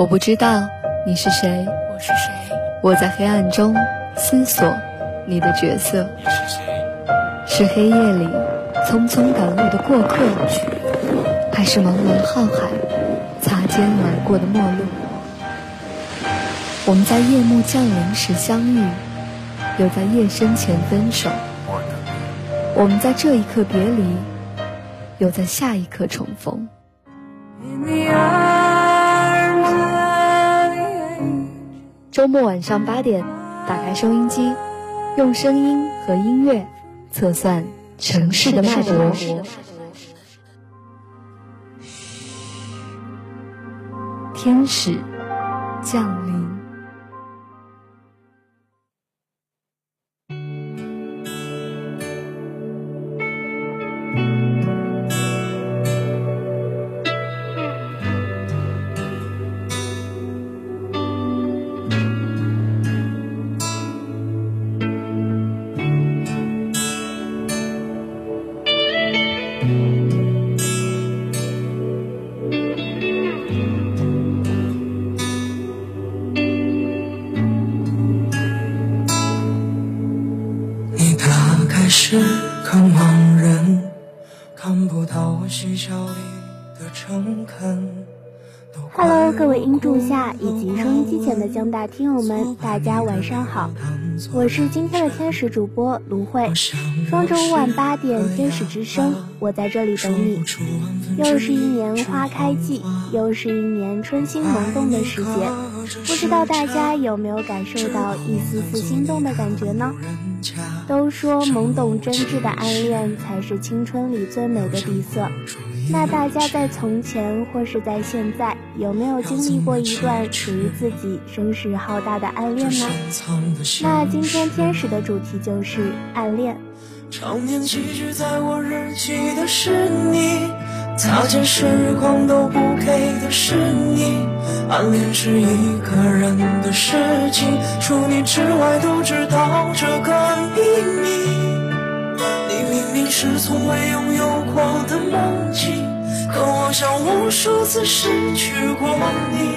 我不知道你是谁，我是谁？我在黑暗中思索你的角色。你是谁？是黑夜里匆匆赶路的过客，还是茫茫浩海擦肩而过的陌路？我们在夜幕降临时相遇，又在夜深前分手。我们在这一刻别离，又在下一刻重逢。周末晚上八点，打开收音机，用声音和音乐测算城市的脉搏。天使降临。江大听友们，大家晚上好，我是今天的天使主播卢慧。双周五晚八点，天使之声，我在这里等你。又是一年花开季，又是一年春心萌动的时节，不知道大家有没有感受到一丝丝心动的感觉呢？都说懵懂真挚的暗恋才是青春里最美的底色。那大家在从前或是在现在，有没有经历过一段属于自己声势浩大的暗恋呢？那今天天使的主题就是暗恋。常年寄居在我日记的是你，擦肩时光都不给的是你。暗恋是一个人的事情，除你之外都知道这个秘密。你明明是从未拥有过的梦境，可我像无数次失去过你，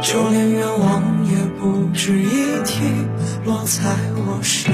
就连愿望也不值一提，落在我身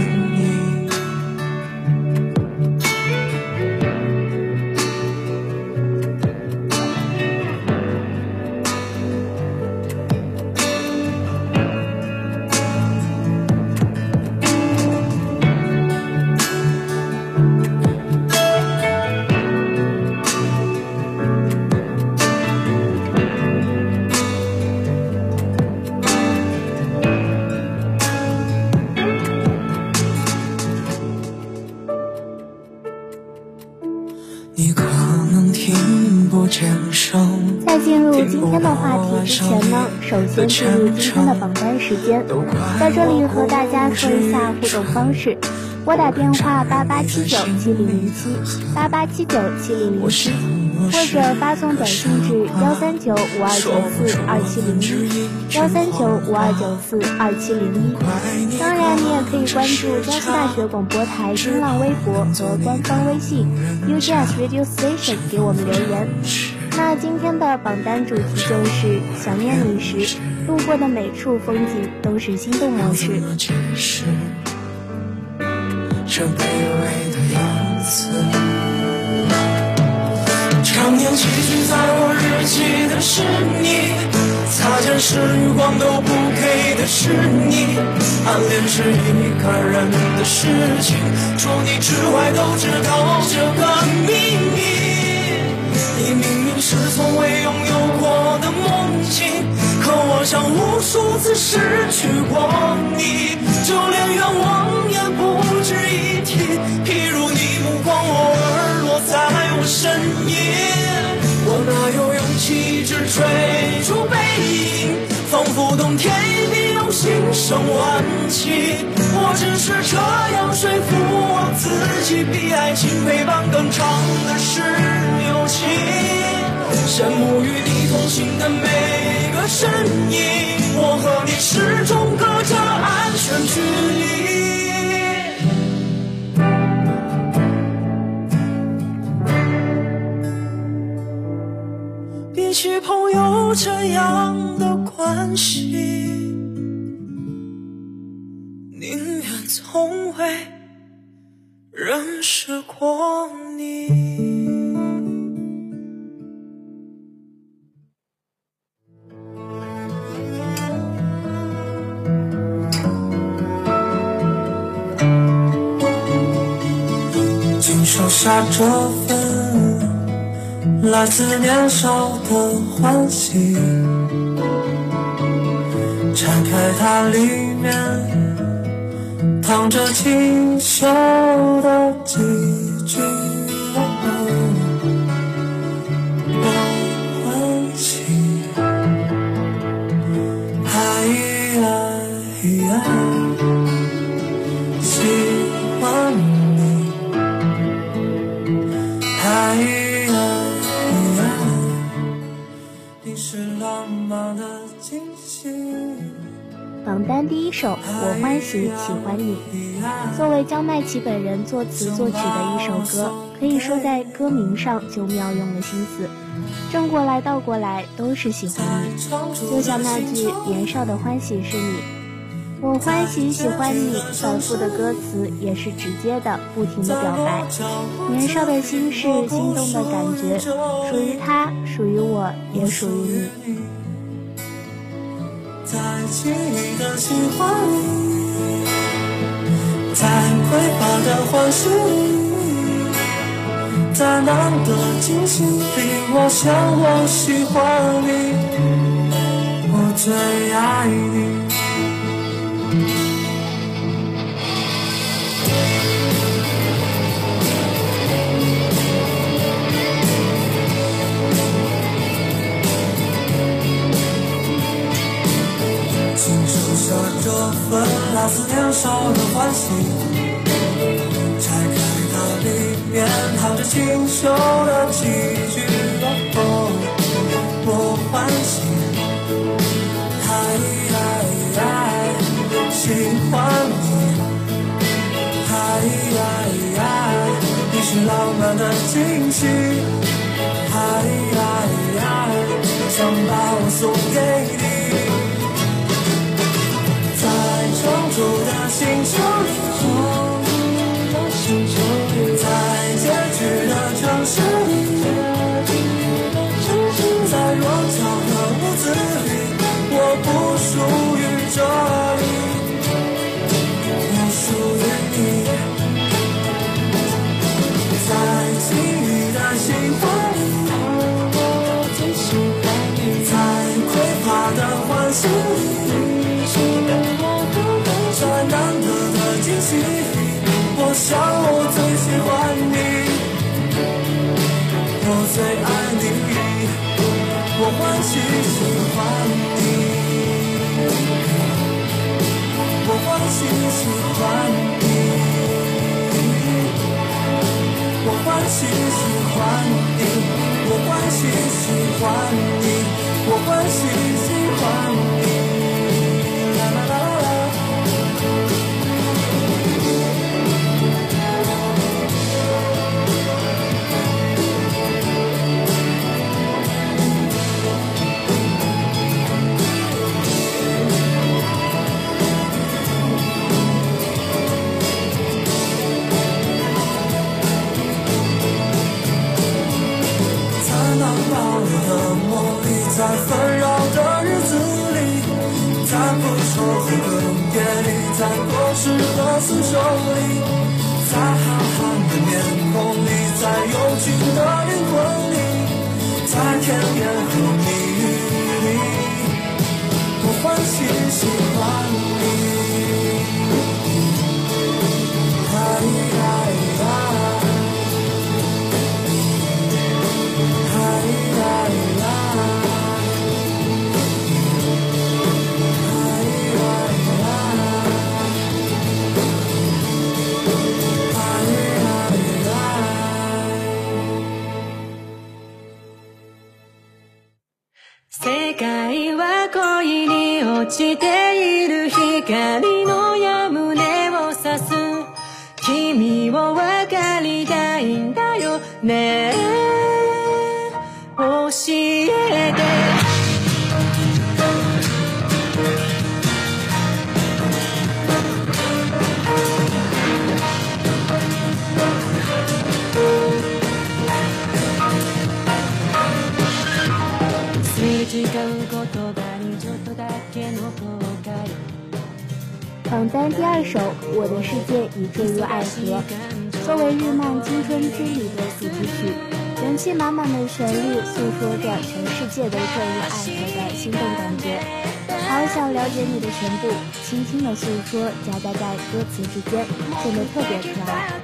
首先进入今天的榜单时间，在这里和大家说一下互动方式：拨打电话八八七九七零零七八八七九七零零七，或者发送短信至幺三九五二九四二七零一幺三九五二九四二七零一。当然，你也可以关注江苏大学广播台新浪微博和官方微信 UGS Radio Station 给我们留言。那今天的榜单主题就是想念你时，路过的每处风景都是心动模式。这卑微的样子，常年寄居在我日记的是你，擦肩时余光都不给的是你。暗恋是一个人的事情，除你之外都知道这个秘密。你明明是从未拥有过的梦境，可我像无数次失去过你，就连愿望也不值一提。譬如你目光偶尔落在我身影，我哪有勇气一直追逐背影？仿佛冬天一定要心生晚晴，我只是这样说服我自己，比爱情陪伴更长的是友情。羡慕与你同行的每个身影，我和你始终隔着安全距离。别起朋友这样的关系，宁愿从未认识过你。今生下这份来自年少的欢喜，拆开它，里面躺着清秀的几句。第一首《我欢喜喜欢你》，作为江麦琪本人作词作曲的一首歌，可以说在歌名上就妙用了心思，正过来倒过来都是喜欢你，就像那句年少的欢喜是你，我欢喜喜欢你，反复的歌词也是直接的、不停的表白，年少的心事、心动的感觉，属于他，属于我，也属于你。在轻易的喜欢里，在匮乏的欢喜里，在难得惊喜里，我想我喜欢你，我最爱你。这份来自年少的欢喜，拆开它，里面藏着清秀的几句。哦，我欢喜，爱爱喜欢你，爱爱你是浪漫的惊喜，爱爱想把我送给你。这里，我属于你。在轻易的喜欢里，在匮乏的欢喜里。难得的惊喜，我想我最喜欢你，我最爱你，我心喜欢你，我欢喜喜欢，的厮守里，在浩瀚的面孔里，在有情的灵魂里，在天边和单第二首《我的世界已坠入爱河》，作为日漫《青春之旅》的主题曲，元气满满的旋律诉说着全世界都坠入爱河的心动感觉。好想了解你的全部，轻轻的诉说，夹杂在歌词之间，显得特别可爱。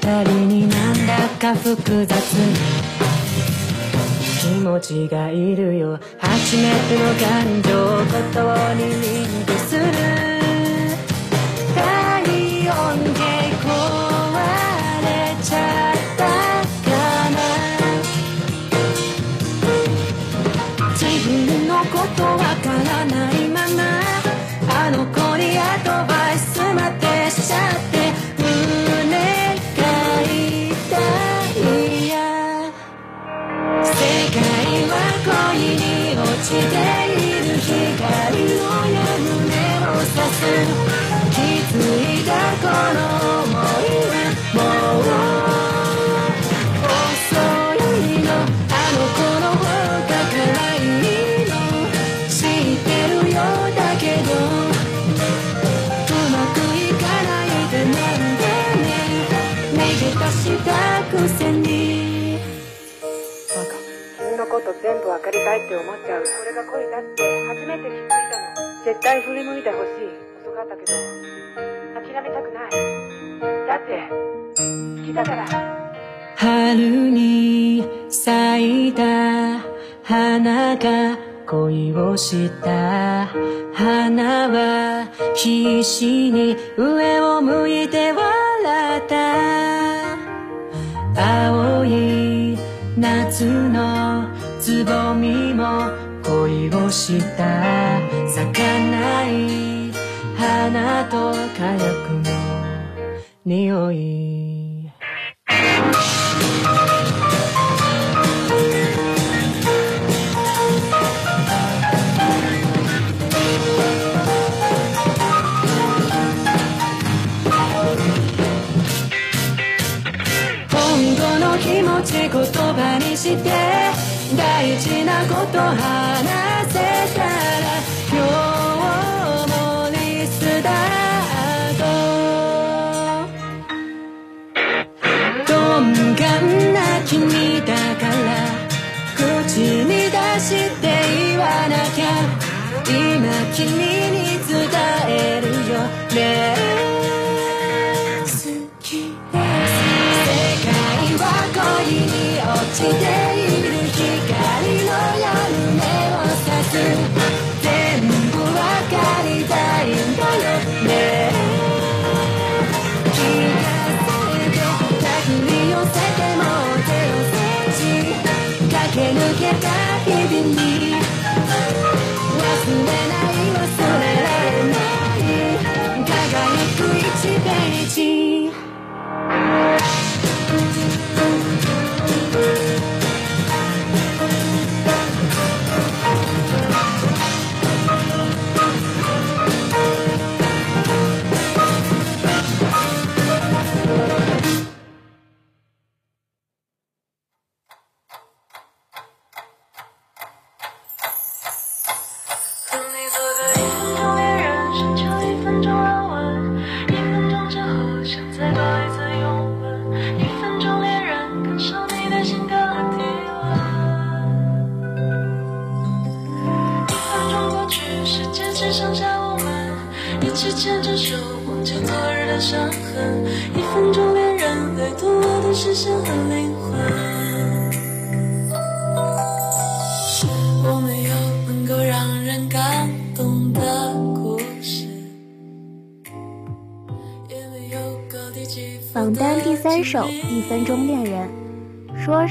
人になんだか複雑。気持ちがいるよ。初めての感情を言葉にリンクする。たいって思っちゃう。これが恋だって初めて気づいたの。絶対振り向いてほしい。遅かったけど。諦めたくない。だって好きだから。春に咲いた花が恋をした。花は必死に上を向いて笑った。青い夏のつぼみも恋をした咲かない花と火薬の匂い。本当の気持ち言葉にして大事なこと話せたら今日もリスタート鈍感な君だから口に出して言わなきゃ。今君に伝えるよ。ね好きで世界は恋に落ちている。想再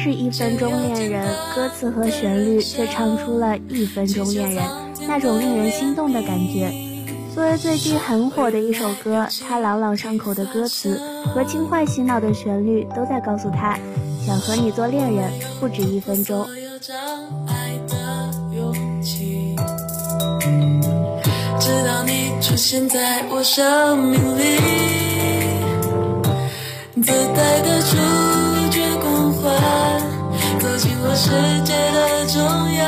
是一分钟恋人，歌词和旋律却唱出了一分钟恋人那种令人心动的感觉。作为最近很火的一首歌，它朗朗上口的歌词和轻快洗脑的旋律都在告诉他，想和你做恋人不止一分钟。直到你出现在我生命里，自带的主。世界的中央，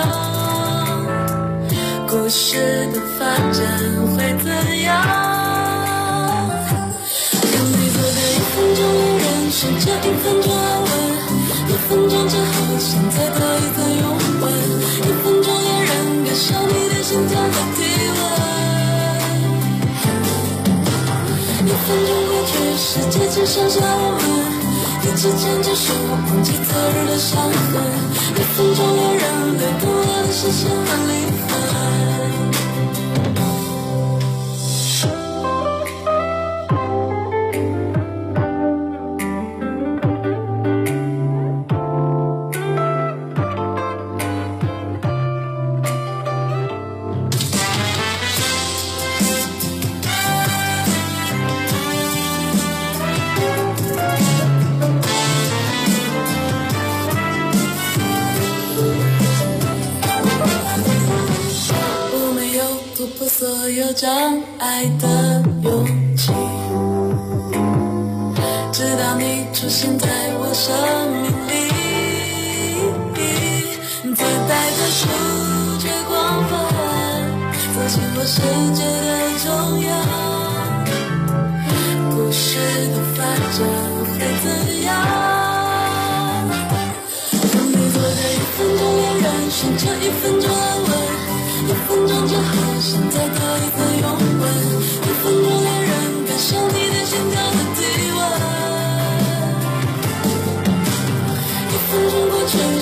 故事的发展会怎样？让你做个一分钟恋人，选择一分钟安稳，一分钟之后想再多一次拥吻，一分钟恋人感受你的心跳和体温，一分钟过去，世界只剩下我们。一起牵着手，忘记昨日的伤痕。一分钟恋人，掠夺我的视线和灵魂。碍的勇气，直到你出现在我生命。里，自带的触觉光环，走进我世界的中央，故事的发展会怎样？让你做个一分钟恋人，选择一分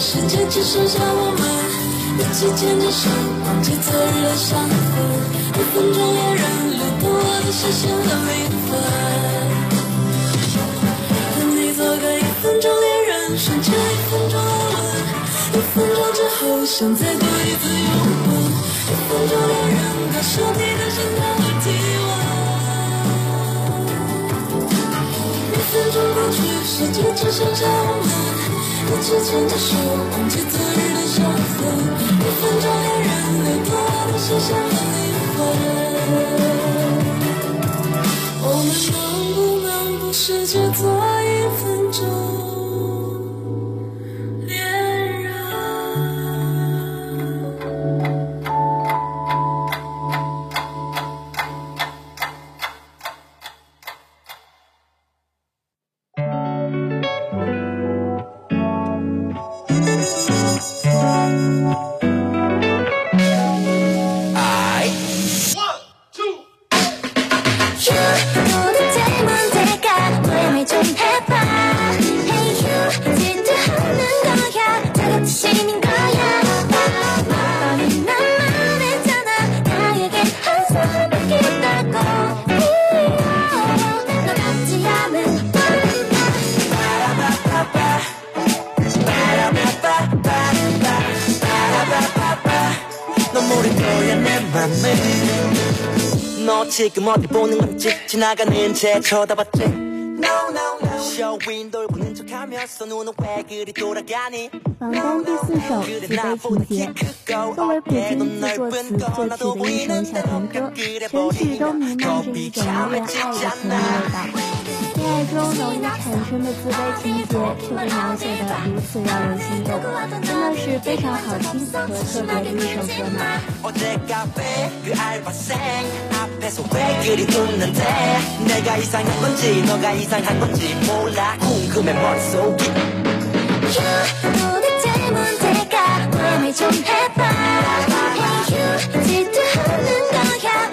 世界只剩下我们，一起牵着手，忘记昨日的伤痕。一分钟恋人，掠夺我的视线和灵魂。和你做个一分钟恋人，选择一分钟安稳。一分钟之后，想再多一次拥吻。一分钟恋人，感受你的心跳和体温。一分钟过去，世界只剩下我们，一起牵着手，忘记昨日的伤痕。一分钟恋人，掠夺我的视线和灵魂。我们能不能不世界做一分钟？지 지나가는 채 쳐다봤지 No no no 쇼윈 돌고는 척하면서 눈은 왜 그리 돌아가니 榜单第四首《自卑情节》，作为普京自作词作曲的一首小甜歌，全 曲都弥漫着一种恋爱的甜蜜味道。恋爱中容易产生的自卑情节，却被描写的如此让人心动，真的是非常好听和特别的一首歌呢。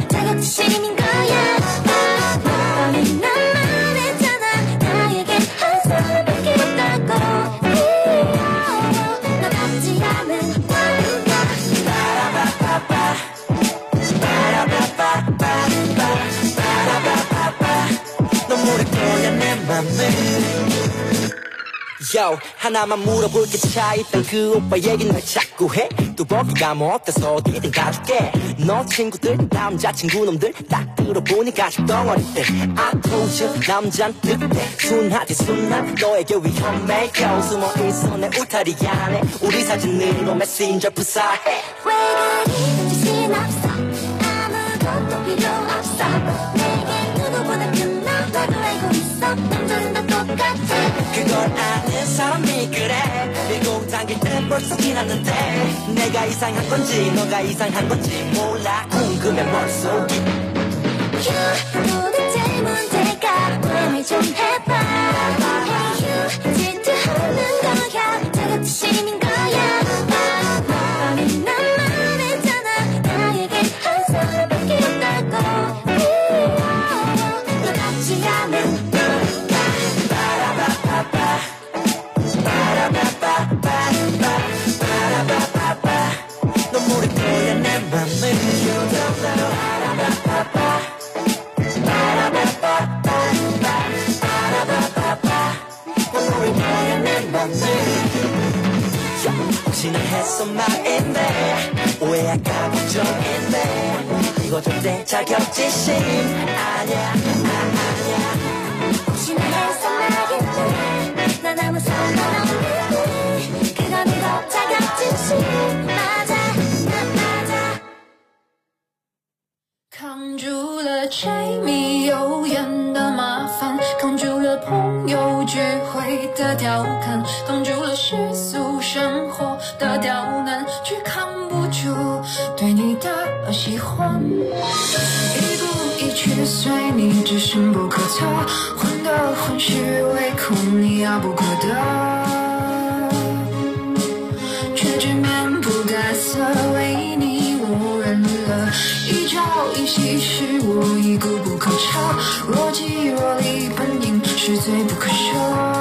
Yo 하나만 물어볼게 차있던 그 오빠 얘기 날 자꾸 해? 뚜벅이가 뭐 어때서 어디든 가줄게. 너 친구들 남자친구 놈들 딱 들어보니 가죽 덩어리 때 I told you 남잔 늑대. 순하지 순한 너에게 위험해. 겨 숨어 있어 내 울타리 안에. 우리 사진으로 메신저 부사해. 왜 그리 자신 없어. 아무것도 필요 없어 그걸 아는 사람이 그래. 밀고 당길 땐 벌써 지났는데 내가 이상한 건지 너가 이상한 건지 몰라. 궁금해 머릿속이 휴 도대체 문제가 왜 좀 해봐. 휴 질투하는 거야. 자격지심인 거 혹시나 했어 말인데 오해할까 걱정인데 이거 절대 자격지심 아니야 아니야 혹시나 해서 말인데 난 아무 상관없는데 그건 이거 자격지심 맞아 난 맞아 扛住了柴米油盐的麻烦，扛住了朋友聚会的调侃，扛住了世俗生活 的刁难，却扛不住对你的喜欢。一步一趋随你，至深不可测，患得患失，唯恐你遥不可得。却只面不改色，为你我认了。一朝一夕是我已固不可彻，若即若离本应是罪不可赦。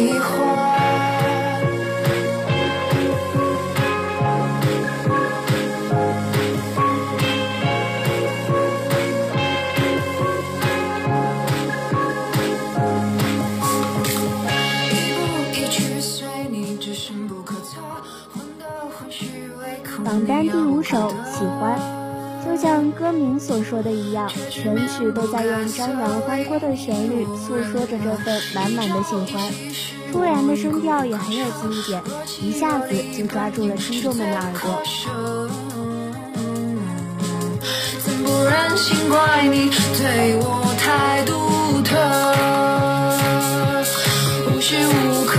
喜欢。榜单第五首《喜欢》，就像歌名所说的一样，全曲都在用张扬欢脱的旋律诉说着这份满满的喜欢。突然的声调也很有记忆点，一下子就抓住了听众们的耳朵。怎不忍心怪你对我太独特，无时无刻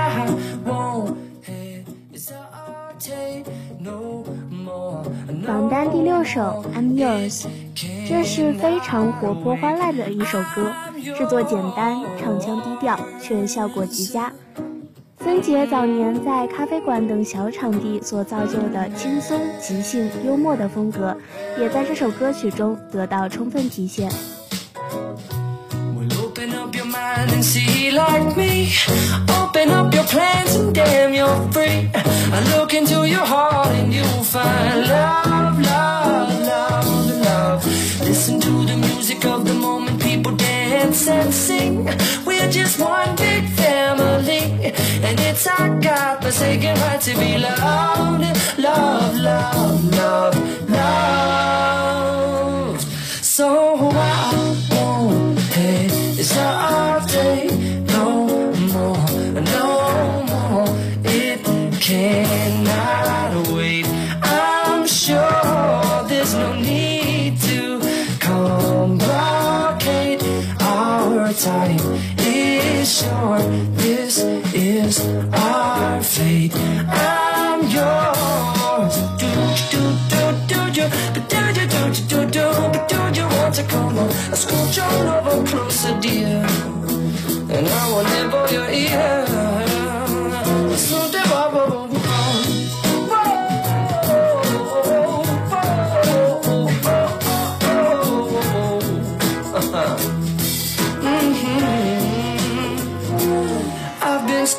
榜单第六首《I'm Yours》，这是非常活泼欢乐的一首歌，制作简单，唱腔低调，却效果极佳。森杰早年在咖啡馆等小场地所造就的轻松、即兴、幽默的风格，也在这首歌曲中得到充分体现。Open up your mind and see like me. Open up your plans and damn, you're free. I look into your heart and you'll find love, dance and sing. We're just one big family, and it's our God-forsaken right to be loved, love, love, love, love. So I won't hesitate no time is short. This is our fate. I'm yours. Do do do do do do do do do do do do do you want to come on? Let's scooch on over closer, dear. And I will nibble your ear.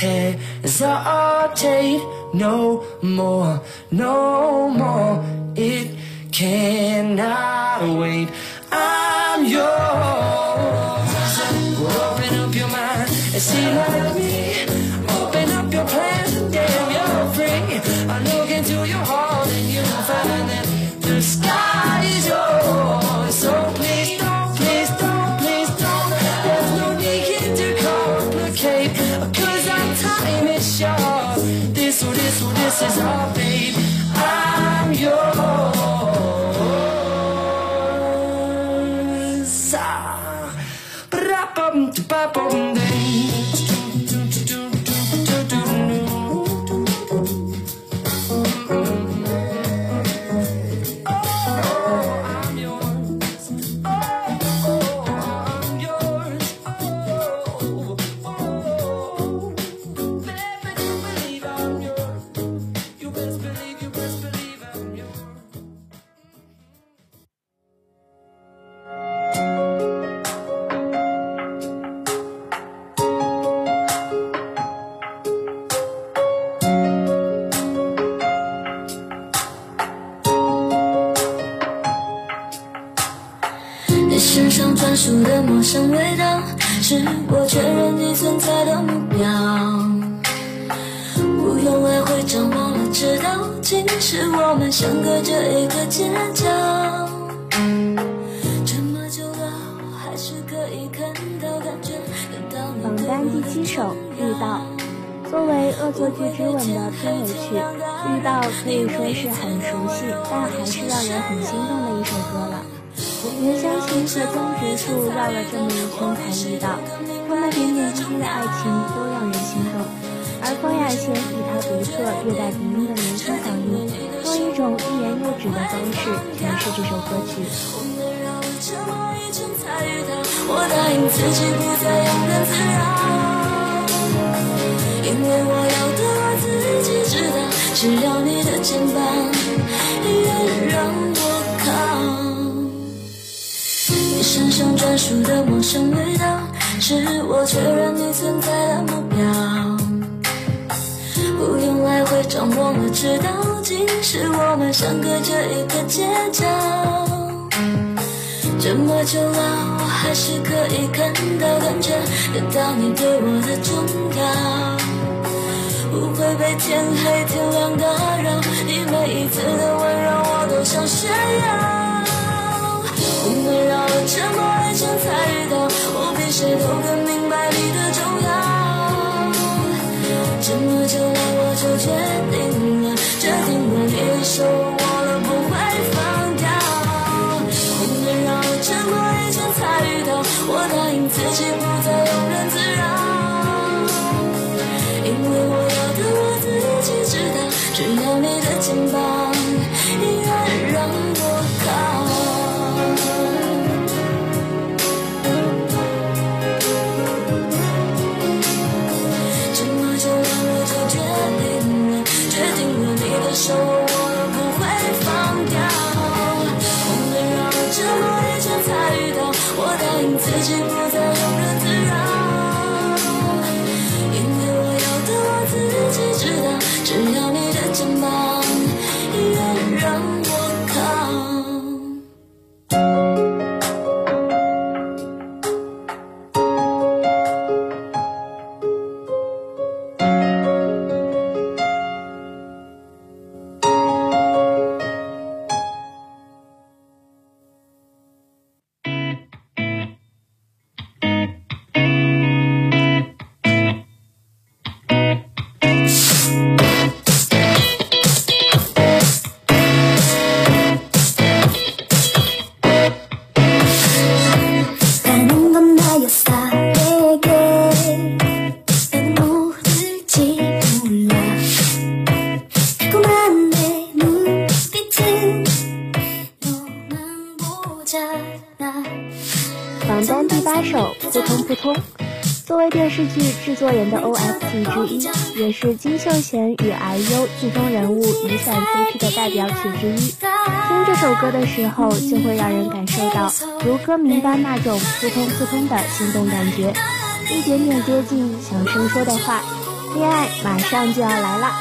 hesitate no more, no more. It cannot wait. I'm yours. Open up your mind and see like me. Open up your plans 树绕了这么一圈才遇到，他们点点滴滴的爱情都让人心动。而方雅贤以他独特、略带鼻音的年轻嗓音，用一种欲言又止的方式诠释这首歌曲。我答应自己不再庸人自扰。因为我要的我自己知道，只要你的肩膀专属的陌生味道，是我确认你存在的目标。不用来回张望了，知道即使我们相隔着一个街角，这么久了，我还是可以看到、感觉得到你对我的重要。不会被天黑天亮打扰，你每一次的温柔我都想炫耀。我们绕了这么一圈才遇到，我比谁都更明白你的重要。这么久了我就决定了，决定了你的手握了不会放掉。我们绕了这么一圈才遇到，我答应自己不再庸人自扰，因为我要的我自己知道。只要你的肩膀作人的 OST 之一，也是金秀贤与 IU 剧中人物雨伞 CP 的代表曲之一。听这首歌的时候，就会让人感受到如歌名般那种扑通扑通的心动感觉，一点点接近小声说的话，恋爱马上就要来了。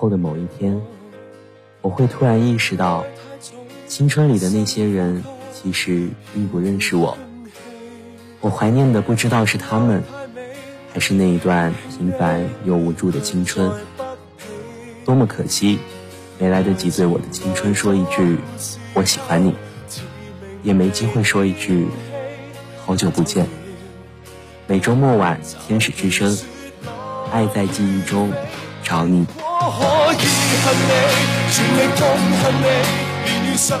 后的某一天，我会突然意识到，青春里的那些人其实并不认识我。我怀念的不知道是他们，还是那一段平凡又无助的青春。多么可惜，没来得及对我的青春说一句“我喜欢你”，也没机会说一句“好久不见”。每周末晚，天使之声，爱在记忆中。找你。我可以恨你全力痛恨你连遇上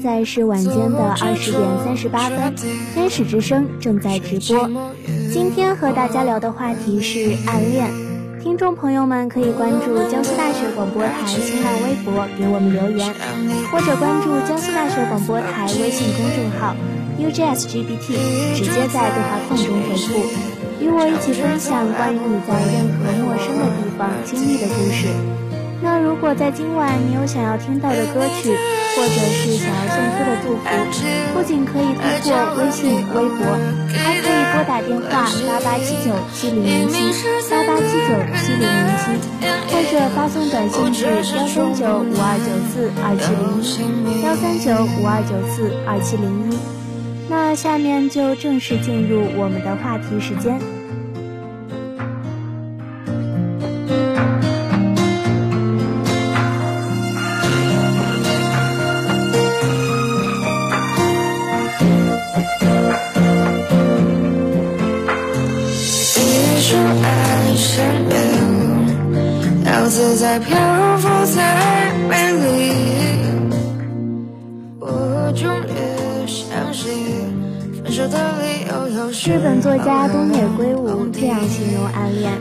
现在是晚间的二十点三十八分，天使之声正在直播。今天和大家聊的话题是暗恋，听众朋友们可以关注江苏大学广播台新浪微博给我们留言，或者关注江苏大学广播台微信公众号 UJSGBT，直接在对话框中回复，与我一起分享关于你在任何陌生的地方经历的故事。那如果在今晚你有想要听到的歌曲，或者是想要送出的祝福，不仅可以通过微信、微博，还可以拨打电话八八七九七零零七八八七九七零零七，或者发送短信至幺三九五二九四二七零一幺三九五二九四二七零一。那下面就正式进入我们的话题时间。家东野圭吾这样形容暗恋：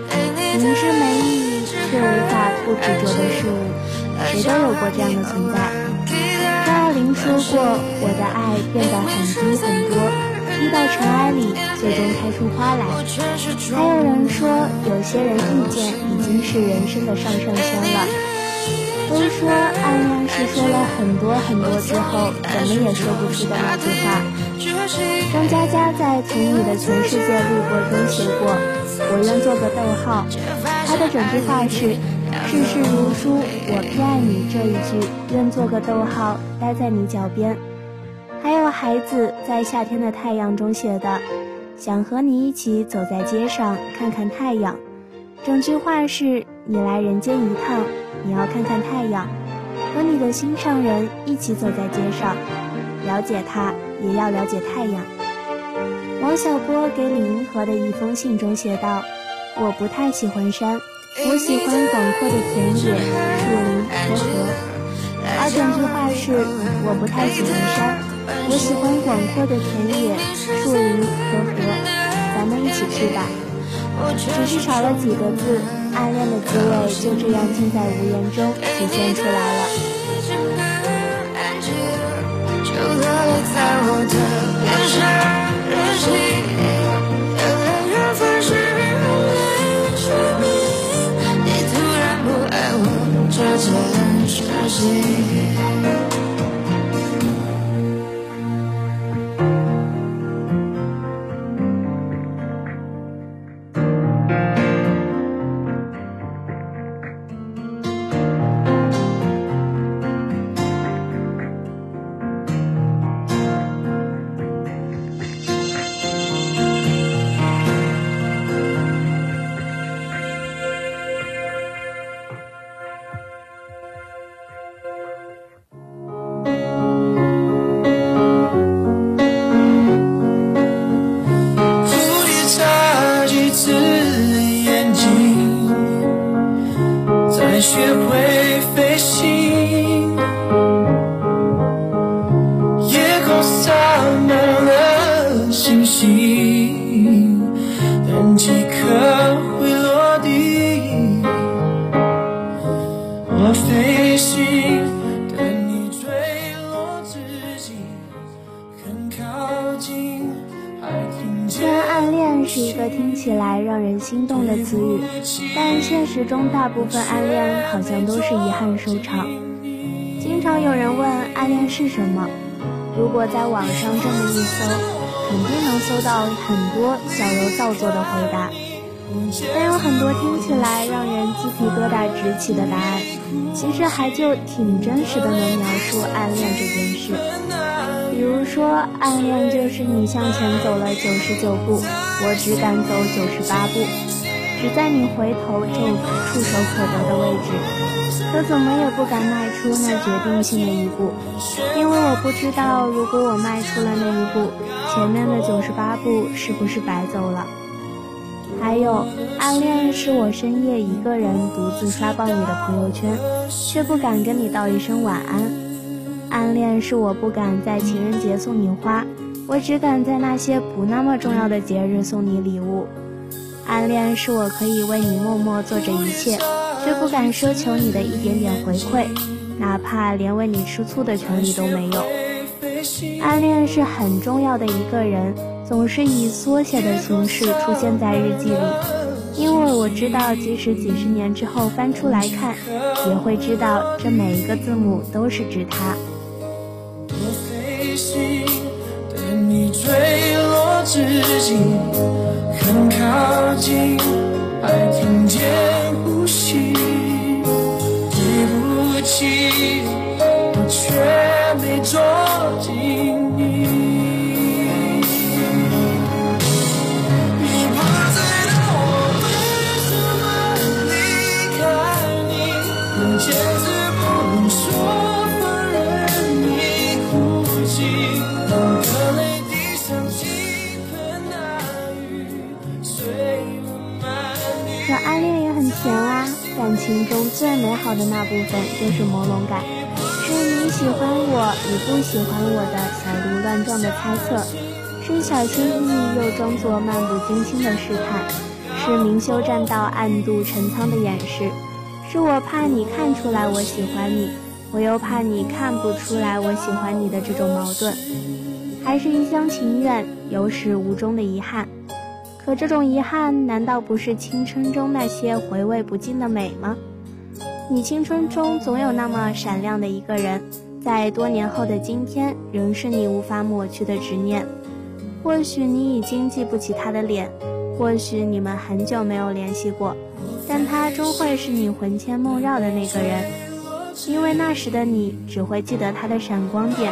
明知没意义却无法不执着的事物。谁都有过这样的存在。张爱玲说过：“我的爱变得很低很多。”低到尘埃里，最终开出花来。还有人说，有些人遇见已经是人生的上上签了。都说暗恋是说了很多很多之后，怎么也说不出的那句话。张嘉佳在《从你的全世界路过》中写过：“我愿做个逗号。”他的整句话是：“世事如书，我偏爱你这一句，愿做个逗号，待在你脚边。”还有孩子在夏天的太阳中写的，想和你一起走在街上看看太阳。整句话是：你来人间一趟，你要看看太阳，和你的心上人一起走在街上，了解他，也要了解太阳。王小波给李银河的一封信中写道：我不太喜欢山，我喜欢广阔的田野、树林和河。而整句话是：我不太喜欢山。我喜欢广阔的田野、树林和河，咱们一起去吧。只是少了几个字，暗恋的滋味就这样尽在无言中体现出来了。都烙印在我的脸上任性原来缘分是用来说明你突然不爱我这件事情部分暗恋好像都是遗憾收场。经常有人问暗恋是什么，如果在网上这么一搜，肯定能搜到很多矫揉造作的回答，但有很多听起来让人鸡皮疙瘩直起的答案，其实还就挺真实的，能描述暗恋这件事。比如说，暗恋就是你向前走了九十九步，我只敢走九十八步，只在你回头就触手可得的位置。可怎么也不敢迈出那决定性的一步，因为我不知道，如果我迈出了那一步，前面的九十八步是不是白走了？还有，暗恋是我深夜一个人独自刷爆你的朋友圈，却不敢跟你道一声晚安；暗恋是我不敢在情人节送你花，我只敢在那些不那么重要的节日送你礼物；暗恋是我可以为你默默做着一切。却不敢奢求你的一点点回馈，哪怕连为你吃醋的权利都没有。暗恋是很重要的一个人，总是以缩写的形式出现在日记里，因为我知道，即使几十年之后翻出来看，也会知道这每一个字母都是指他。我飞行，等你坠落之际很靠近还听见呼吸对不起我却没捉紧。情中最美好的那部分就是朦胧感，是你喜欢我，你不喜欢我的小鹿乱撞的猜测，是小心翼翼又装作漫不经心的试探，是明修栈道暗度陈仓的掩饰，是我怕你看出来我喜欢你，我又怕你看不出来我喜欢你的这种矛盾，还是一厢情愿有始无终的遗憾。可这种遗憾，难道不是青春中那些回味不尽的美吗？你青春中总有那么闪亮的一个人，在多年后的今天，仍是你无法抹去的执念。或许你已经记不起他的脸，或许你们很久没有联系过，但他终会是你魂牵梦绕的那个人，因为那时的你只会记得他的闪光点，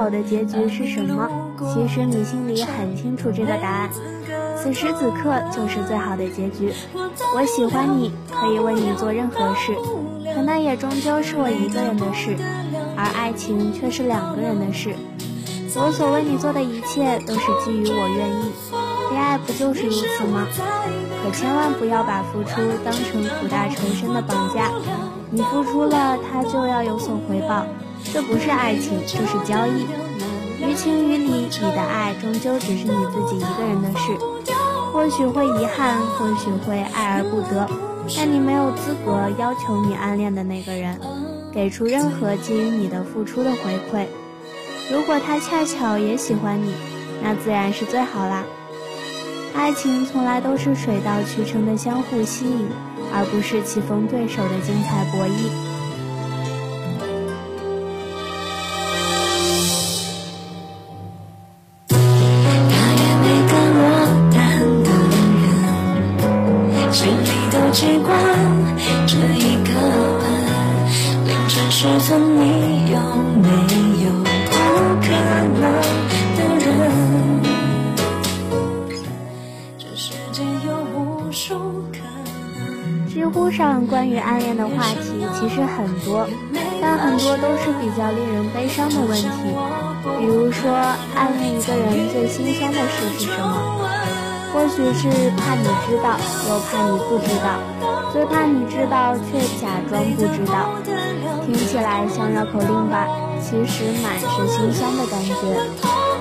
好的结局是什么？其实你心里很清楚这个答案。此时此刻就是最好的结局。我喜欢你，可以为你做任何事，可那也终究是我一个人的事，而爱情却是两个人的事。我所为你做的一切都是基于我愿意，恋爱不就是如此吗？可千万不要把付出当成苦大仇深的绑架。你付出了，他就要有所回报，这不是爱情，这是交易。于情于理，你的爱终究只是你自己一个人的事。或许会遗憾，或许会爱而不得，但你没有资格要求你暗恋的那个人给出任何基于你的付出的回馈。如果他恰巧也喜欢你，那自然是最好啦。爱情从来都是水到渠成的相互吸引，而不是棋逢对手的精彩博弈。是比较令人悲伤的问题。比如说，暗恋一个人最心酸的事是什么？或许是怕你知道，又怕你不知道，最怕你知道却假装不知道。听起来像绕口令吧？其实满是心酸的感觉。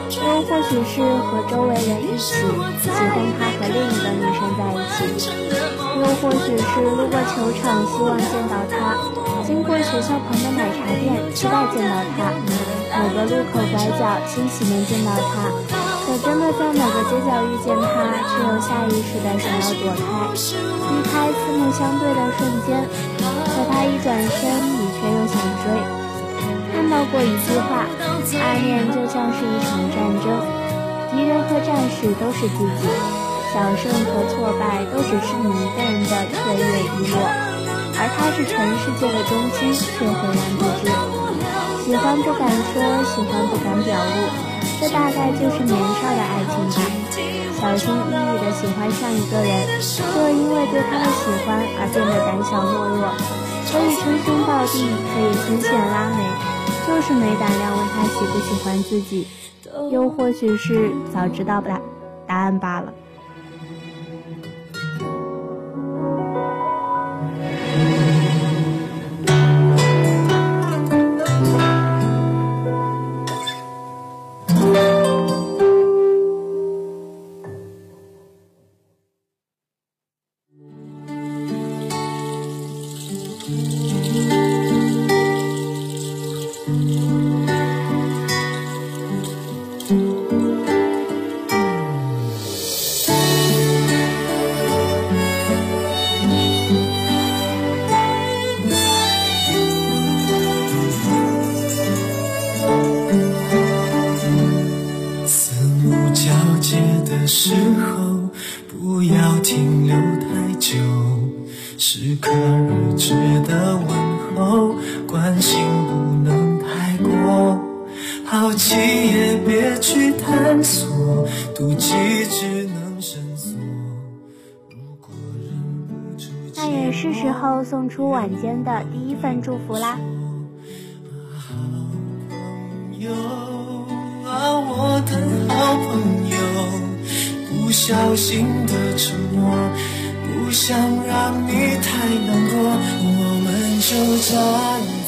又或许是和周围人一起喜欢他和另一个女生在一起，又或许是路过球场希望见到他，经过学校旁的奶茶店期待见到他，某个路口拐角欣喜能见到他，可真的在某个街角遇见他，却又下意识的想要躲开，避开四目相对的瞬间，可他一转身，你却又想追。看到过一句话，暗恋就像是一场战争，敌人和战士都是自己，小胜和挫败都只是你一个人的雀跃遗落，而他是全世界的中心，却浑然不知。喜欢不敢说，喜欢不敢表露，这大概就是年少的爱情吧。小心翼翼地喜欢上一个人，就因为对他的喜欢而变得胆小懦弱，可以称兄道弟，可以牵线拉媒。就是没胆量问他喜不喜欢自己，又或许是早知道答答案罢了。时候，不要停留太久，适可而止的问候，关心不能太过，好奇也别去探索，妒忌只能深锁。如果忍不住那也是时候送出晚间的第一份祝福啦。有啊，我的好朋友，不小心的承诺，不想让你太难过，我们就这样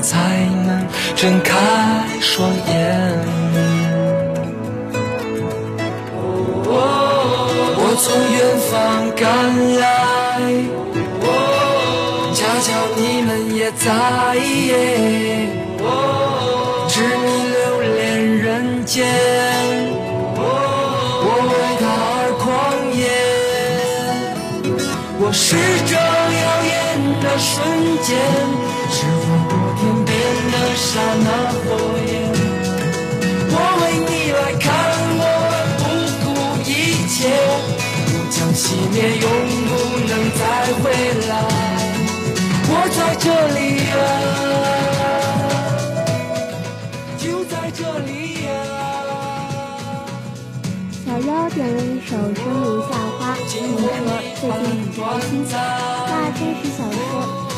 才能睁开双眼。我从远方赶来，恰巧你们也在，只留恋人间。我是这耀眼的瞬间，刹那火焰。我为你来看，我不顾一切，我将熄灭，永不能再回来。我在这里呀，就在这里呀。小妖点了一首《生如夏花》，听说。最近很开心，那真实小说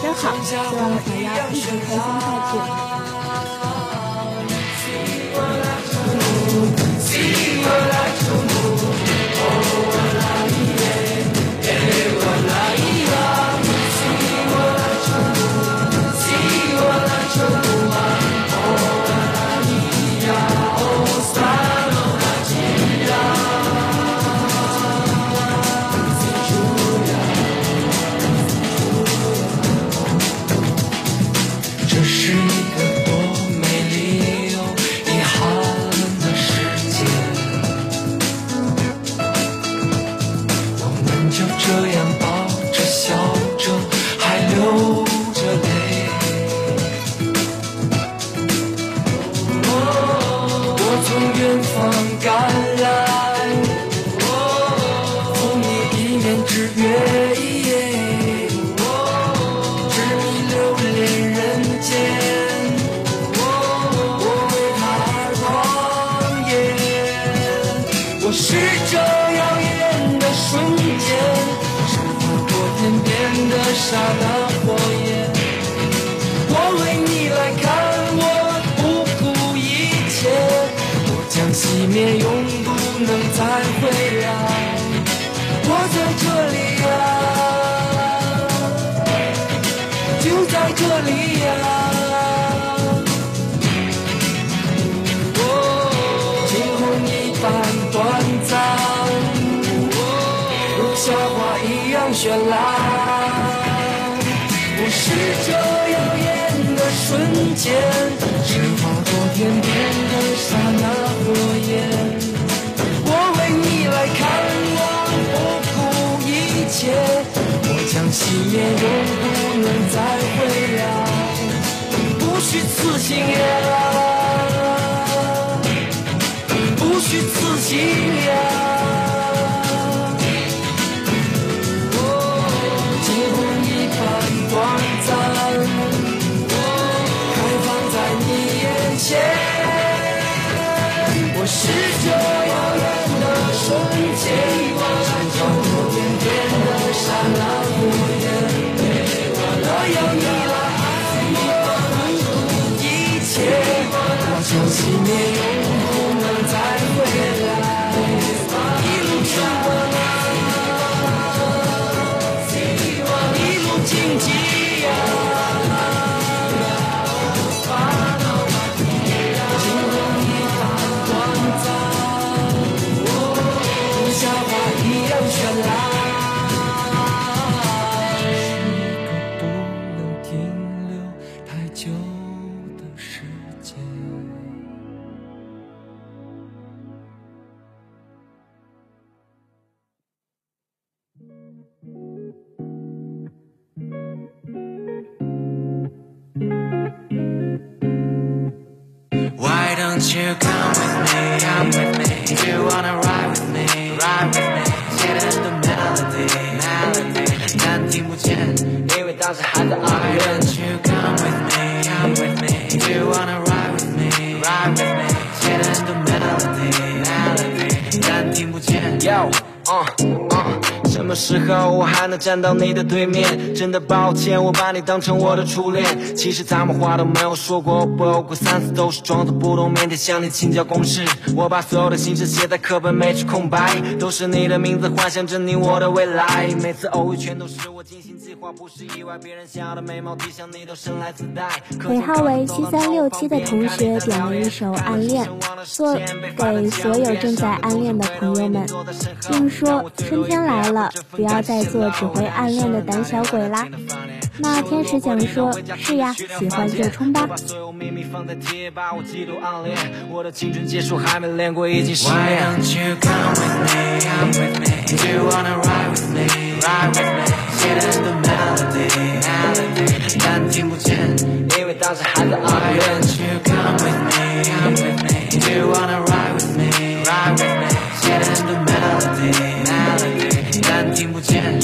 真好，希望小妖一直开心下去。刹 Uh. 什么时候我还能站到你的对面？真的抱歉，我把你当成我的初恋。其实咱们话都没有说过，不过三次都是装作不懂，腼腆向你请教公式。我把所有的心事写在课本，没处空白，都是你的名字，幻想着你我的未来。每次偶遇全都是我精心计划，不是意外。别人想要的美貌，体香你都生来自带。尾号为七三六七的同学点了一首《暗恋》，做给所有正在暗恋的朋友们，并说春天来了，不要再做只会暗恋的胆小鬼啦。那天使讲说：“是呀，喜欢就冲吧。”，Get in the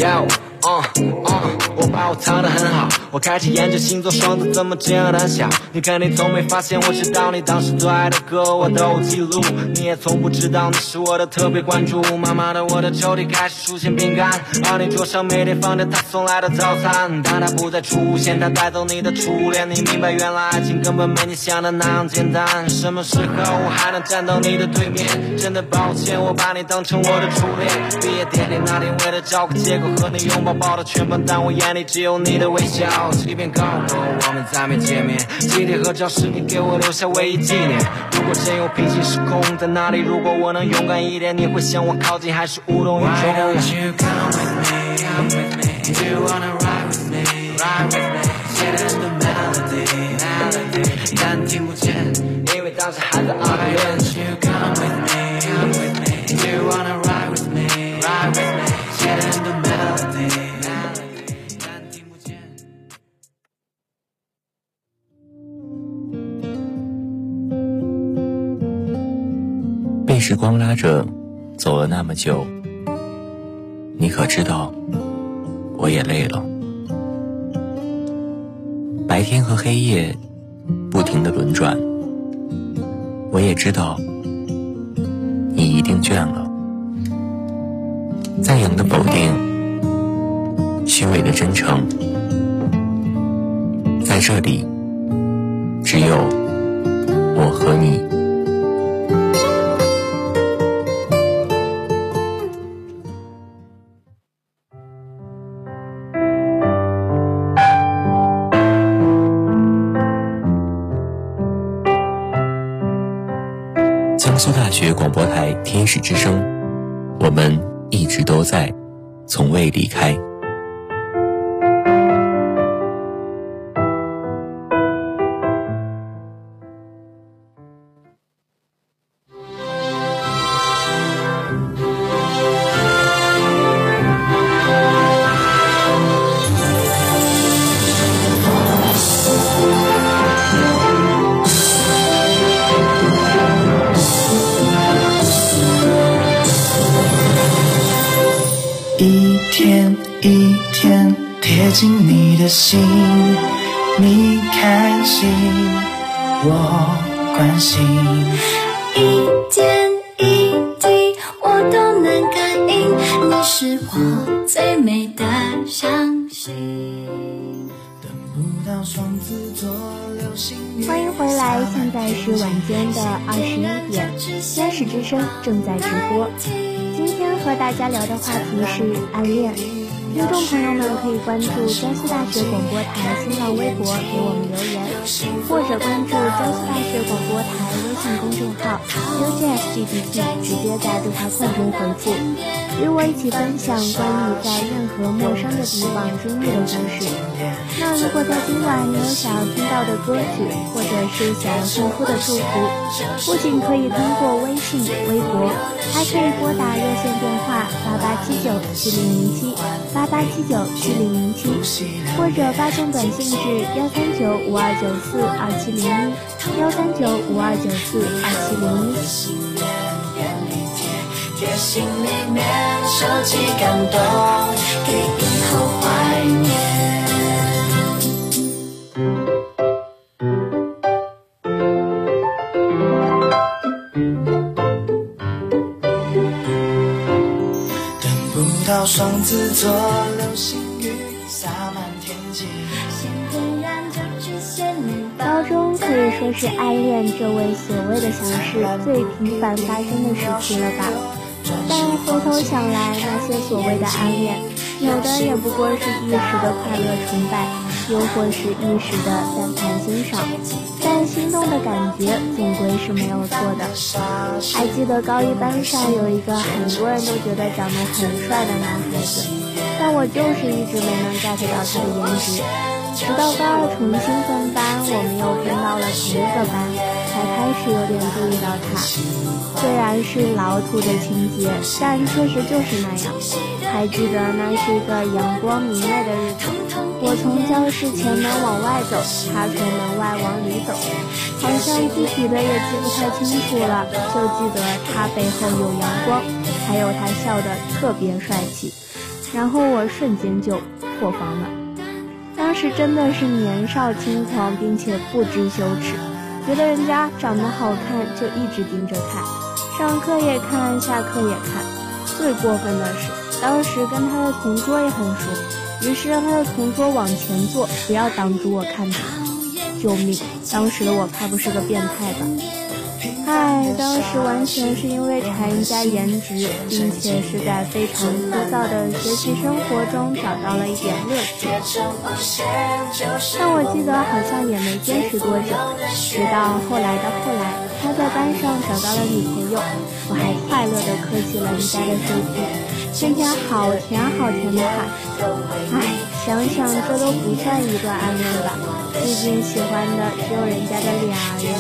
Yo, uh, uh. 把我藏得很好，我开始研究星座，双子怎么这样胆小？你肯定从没发现，我知道你当时最爱的歌，我都有记录。你也从不知道你是我的特别关注。慢慢的，我的抽屉开始出现饼干，而你桌上每天放着他送来的早餐。但他不再出现，他带走你的初恋。你明白，原来爱情根本没你想的那样简单。什么时候我还能站到你的对面？真的抱歉，我把你当成我的初恋。毕业典礼那天，为了找个借口和你拥抱，抱的全班，但我眼。里只有你的微笑，即便告诉我们再没见面，今天合照是你给我留下唯一纪念。如果真有平行时空在哪里，如果我能勇敢一点，你会向我靠近还是无动于衷？Why don't you come with me, come with me? Do you wanna ride with me, ride with me? Get in the melody, melody. 但听不见，因为当时还在暗恋。Why don't you come with me, come with me? Do you wanna ride with me, ride with me? Get in the melody. 时光拉着走了那么久，你可知道，我也累了。白天和黑夜不停的轮转，我也知道，你一定倦了。赞扬的否定，虚伪的真诚，在这里，只有我和你。江苏大学广播台天使之声，我们一直都在，从未离开。正在直播。今天和大家聊的话题是暗恋。听众朋友们可以关注江苏大学广播台新浪微博给我们留言，或者关注江苏大学广播台微信公众号 UJSGBT，直接在对话框中回复，与我一起分享关于在任何陌生的地方经历的故事。那如果在今晚你有想要听到的歌曲，或者是想要送出的祝福，不仅可以通过微信、微博，还可以拨打热线电话八八七九七零零七。八八七九七零零七，或者发送短信至幺三九五二九四二七零一，幺三九五二九四二七零一。贴心里面收集感动，给以后怀念。双子座流星雨洒满天际。高中可以说是暗恋这位所谓的小事最频繁发生的时期了吧？回头想来，那些所谓的暗恋，有的也不过是一时的快乐崇拜，又或是一时的赞叹欣赏，但心动的感觉总归是没有错的。还记得高一班上有一个很多人都觉得长得很帅的男孩子，但我就是一直没能 get 到他的颜值。直到高二重新分班，我们又分到了同一个班，才开始有点注意到他。虽然是老土的情节，但确实就是那样。还记得那是一个阳光明媚的日子，我从教室前门往外走，他从门外往里走，好像具体的也记不太清楚了，就记得他背后有阳光，还有他笑得特别帅气。然后我瞬间就破防了。当时真的是年少轻狂，并且不知羞耻，觉得人家长得好看就一直盯着看，上课也看，下课也看。最过分的是，当时跟他的同桌也很熟，于是他的同桌往前坐，不要挡住我看他。救命！当时的我怕不是个变态吧？唉，当时完全是因为馋人家颜值，并且是在非常枯燥的学习生活中找到了一点乐趣。但我记得好像也没坚持多久，直到后来的后来，他在班上找到了女朋友，我还快乐地磕起了人家的手机，天天好甜好甜的喊。唉，想想这都不算一段暗恋吧，毕竟喜欢的只有人家的脸而已。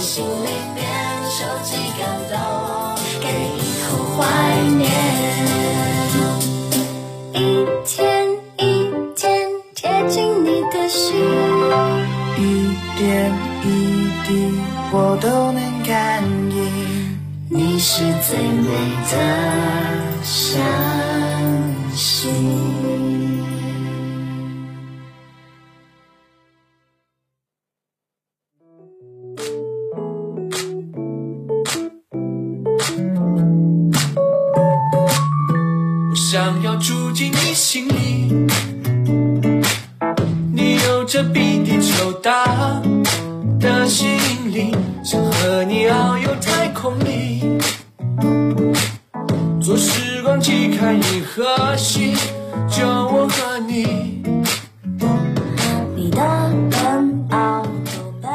一天一天贴近你的心，一点一滴我都能感应。你是最美的相信。想要住进你心里，你有着比地球大的吸引力，想和你遨游太空里，坐时光机看银河系，就我和你。你的奔跑都被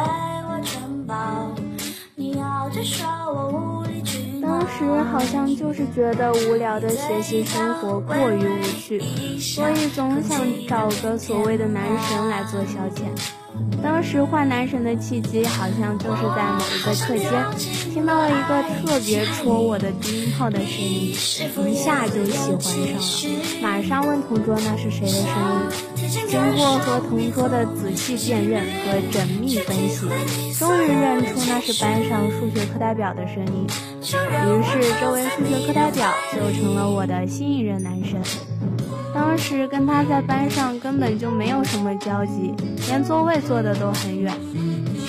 我承包，你我无理取闹。当时好像就是觉得无聊的学习生活过于无趣，所以总想找个所谓的男神来做消遣。当时换男神的契机，好像就是在某一个课间，听到了一个特别戳我的低音炮的声音，一下就喜欢上了，马上问同桌那是谁的声音。经过和同桌的仔细辨认和缜密分析，终于认出那是班上数学课代表的声音。于是，这位数学课代表就成了我的新一任男神。当时跟他在班上根本就没有什么交集，连座位坐的都很远，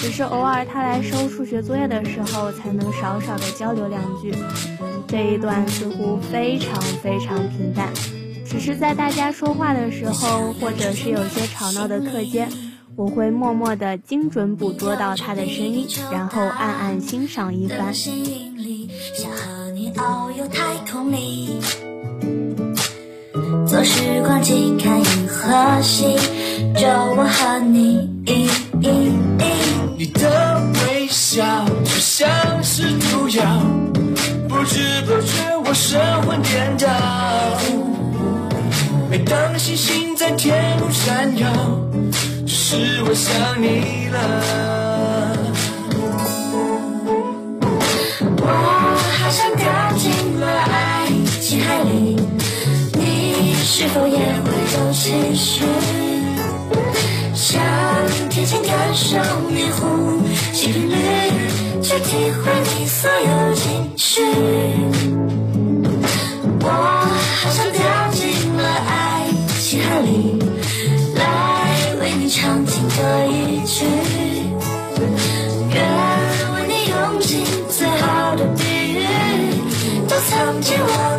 只是偶尔他来收数学作业的时候，才能少少的交流两句。这一段似乎非常非常平淡，只是在大家说话的时候，或者是有些吵闹的课间，我会默默的精准捕捉到他的声音，然后暗暗欣赏一番。想和你遨游太空里。坐时光机看银河系，就我和你。你的微笑就像是毒药，不知不觉我神魂颠倒。每当星星在天空闪耀，就是我想你了。我好像掉进了爱情海里。是否也会有期许？想贴近感受你呼吸频率，去体会你所有情绪。我好像掉进了爱情海里，来为你唱情歌一曲，愿为你用尽最好的比喻，都藏进我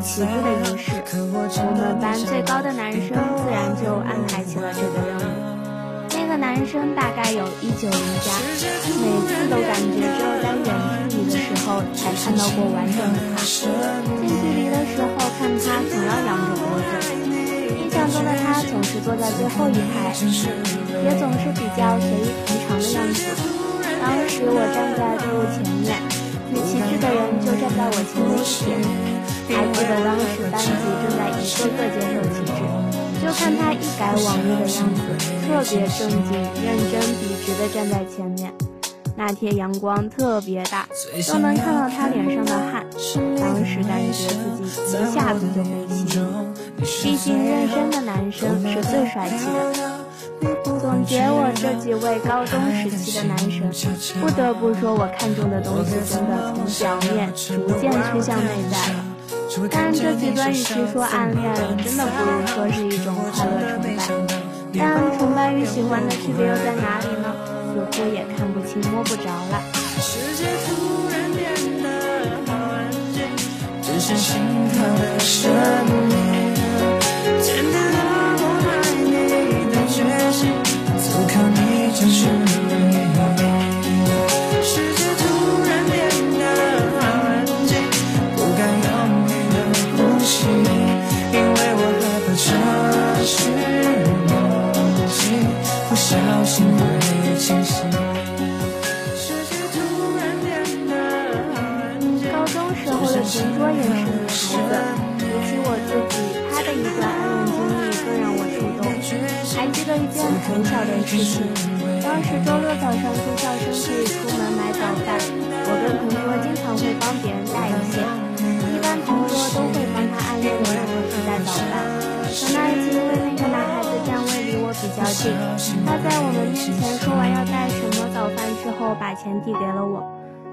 旗子的仪式。我们班最高的男生自然就安排起了这个任务。那个男生大概有一九零加，每次都感觉只有在远距离的时候才看到过完整的他，近距离的时候看他总要仰着脖子。印象中的他总是坐在最后一排，也总是比较随意平常的样子。当时我站在队伍前面，举旗帜的人就站在我前面。记得当时班级正在一个个接受旗帜，就看他一改往日的样子，特别正经、认真、笔直地站在前面。那天阳光特别大，都能看到他脸上的汗。当时感觉自己一下子就被吸引了。毕竟认真的男生是最帅气的。总结我这几位高中时期的男神，不得不说，我看中的东西真的从表面逐渐趋向内在了。但这几段与其说暗恋，真的不如说是一种快乐崇拜。但崇拜与喜欢的区别又在哪里呢？似乎也看不清摸不着了。就是很小的事情，当时周六早上住校生可以出门买早饭，我跟同桌经常会帮别人带一些，一般同桌都会帮他暗恋的人去带早饭。可那一次因为那个男孩子站位离我比较近，他在我们面前说完要带什么早饭之后，把钱递给了我。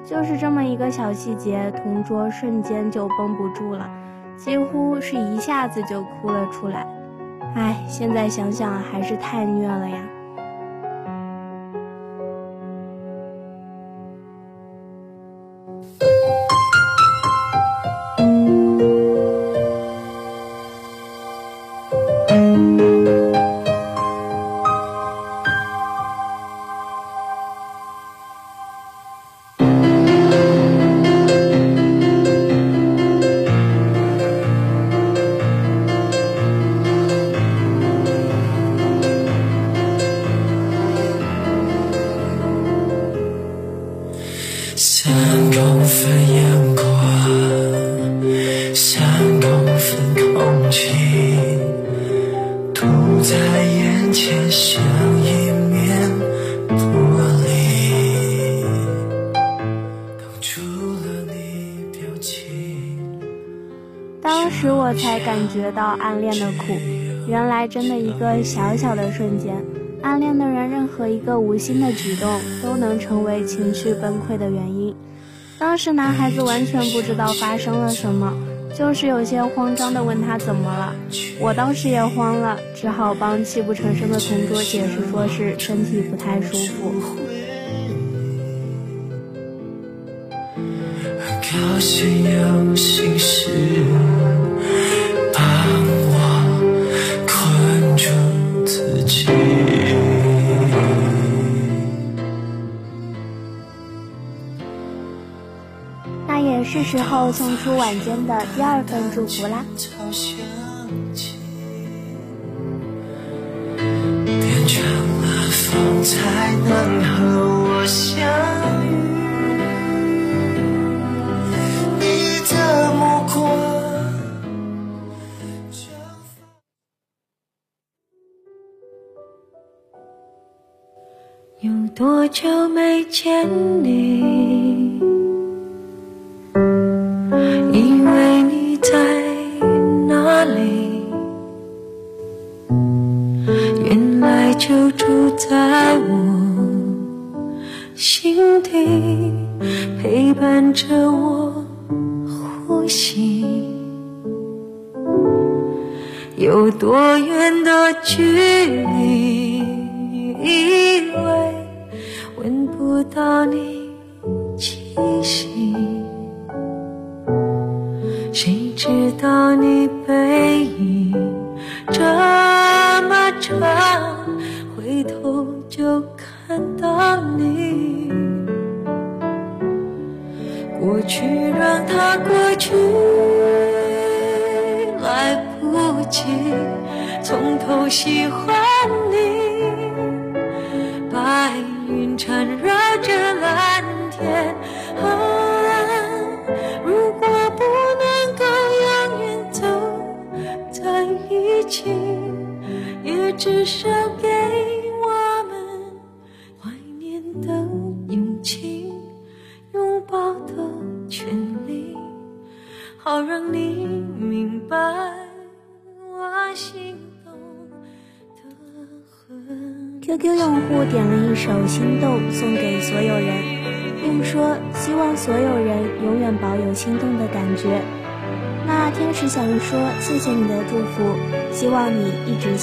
就是这么一个小细节，同桌瞬间就绷不住了，几乎是一下子就哭了出来。唉，现在想想还是太虐了呀。恋的苦，原来真的一个小小的瞬间，暗恋的人任何一个无心的举动都能成为情绪崩溃的原因。当时男孩子完全不知道发生了什么，就是有些慌张的问他怎么了。我当时也慌了，只好帮泣不成声的同桌解释说是身体不太舒服。时候送出晚间的第二份祝福啦。变成了风才能和我相遇。你的目光。有多久没见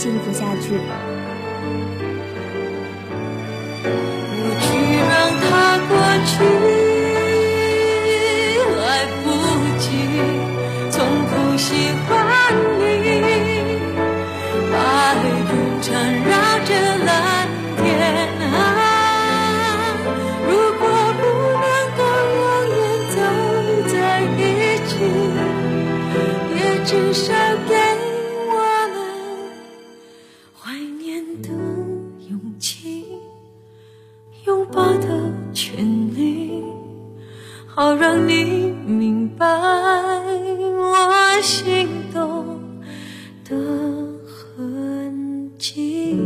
幸福家心动的痕迹。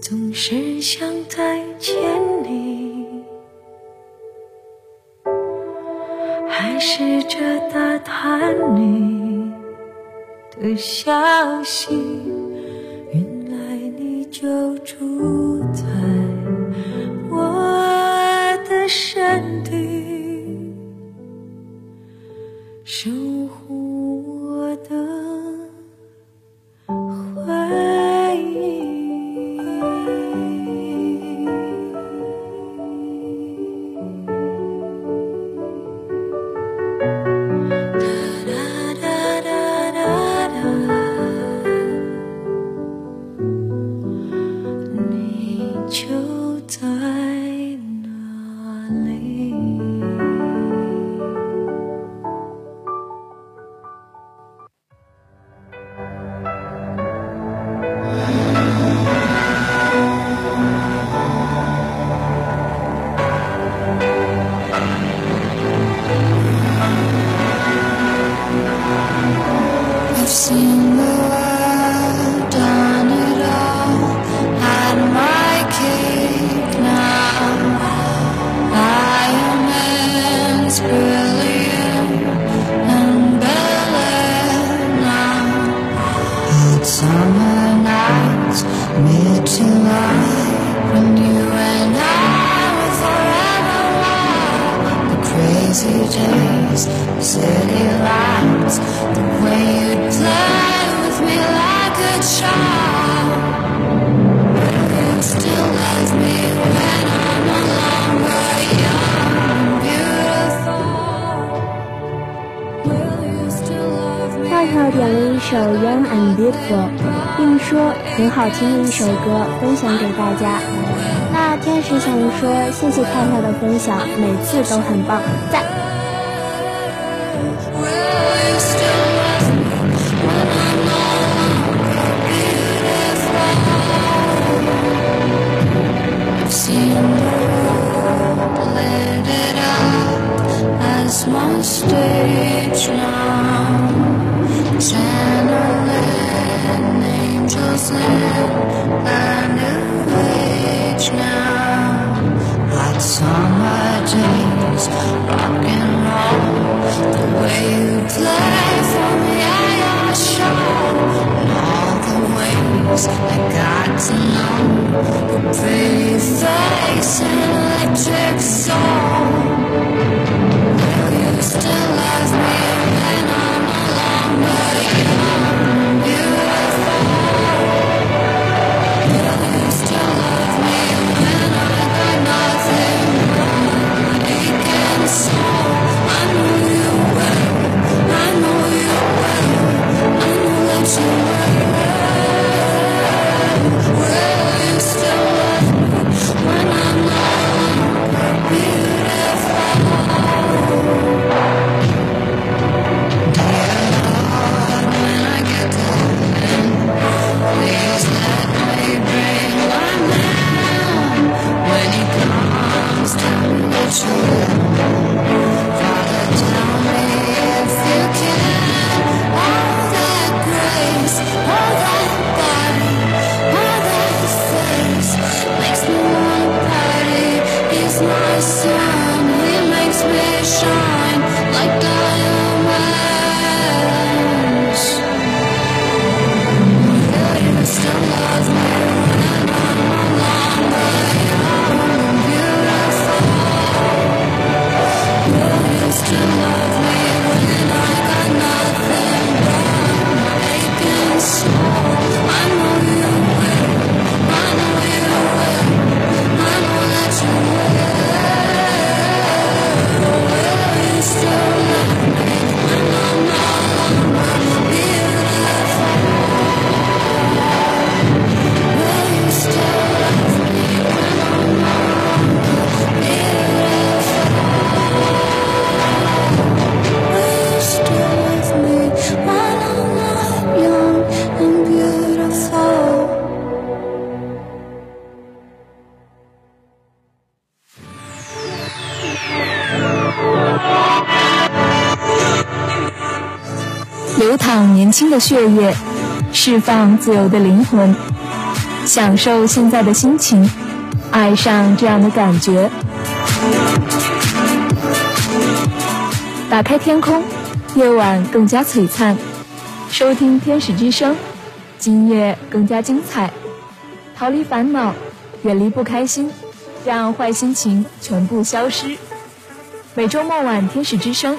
总是想再见你，还试着打探你的消息。原来你就住在我的身边。生活听一首歌分享给大家。那天使想说，谢谢太太的分享，每次都很棒，赞。年轻血液，释放自由的灵魂，享受现在的心情，爱上这样的感觉。打开天空，夜晚更加璀璨。收听天使之声，今夜更加精彩。逃离烦恼，远离不开心，让坏心情全部消失。每周末晚，天使之声。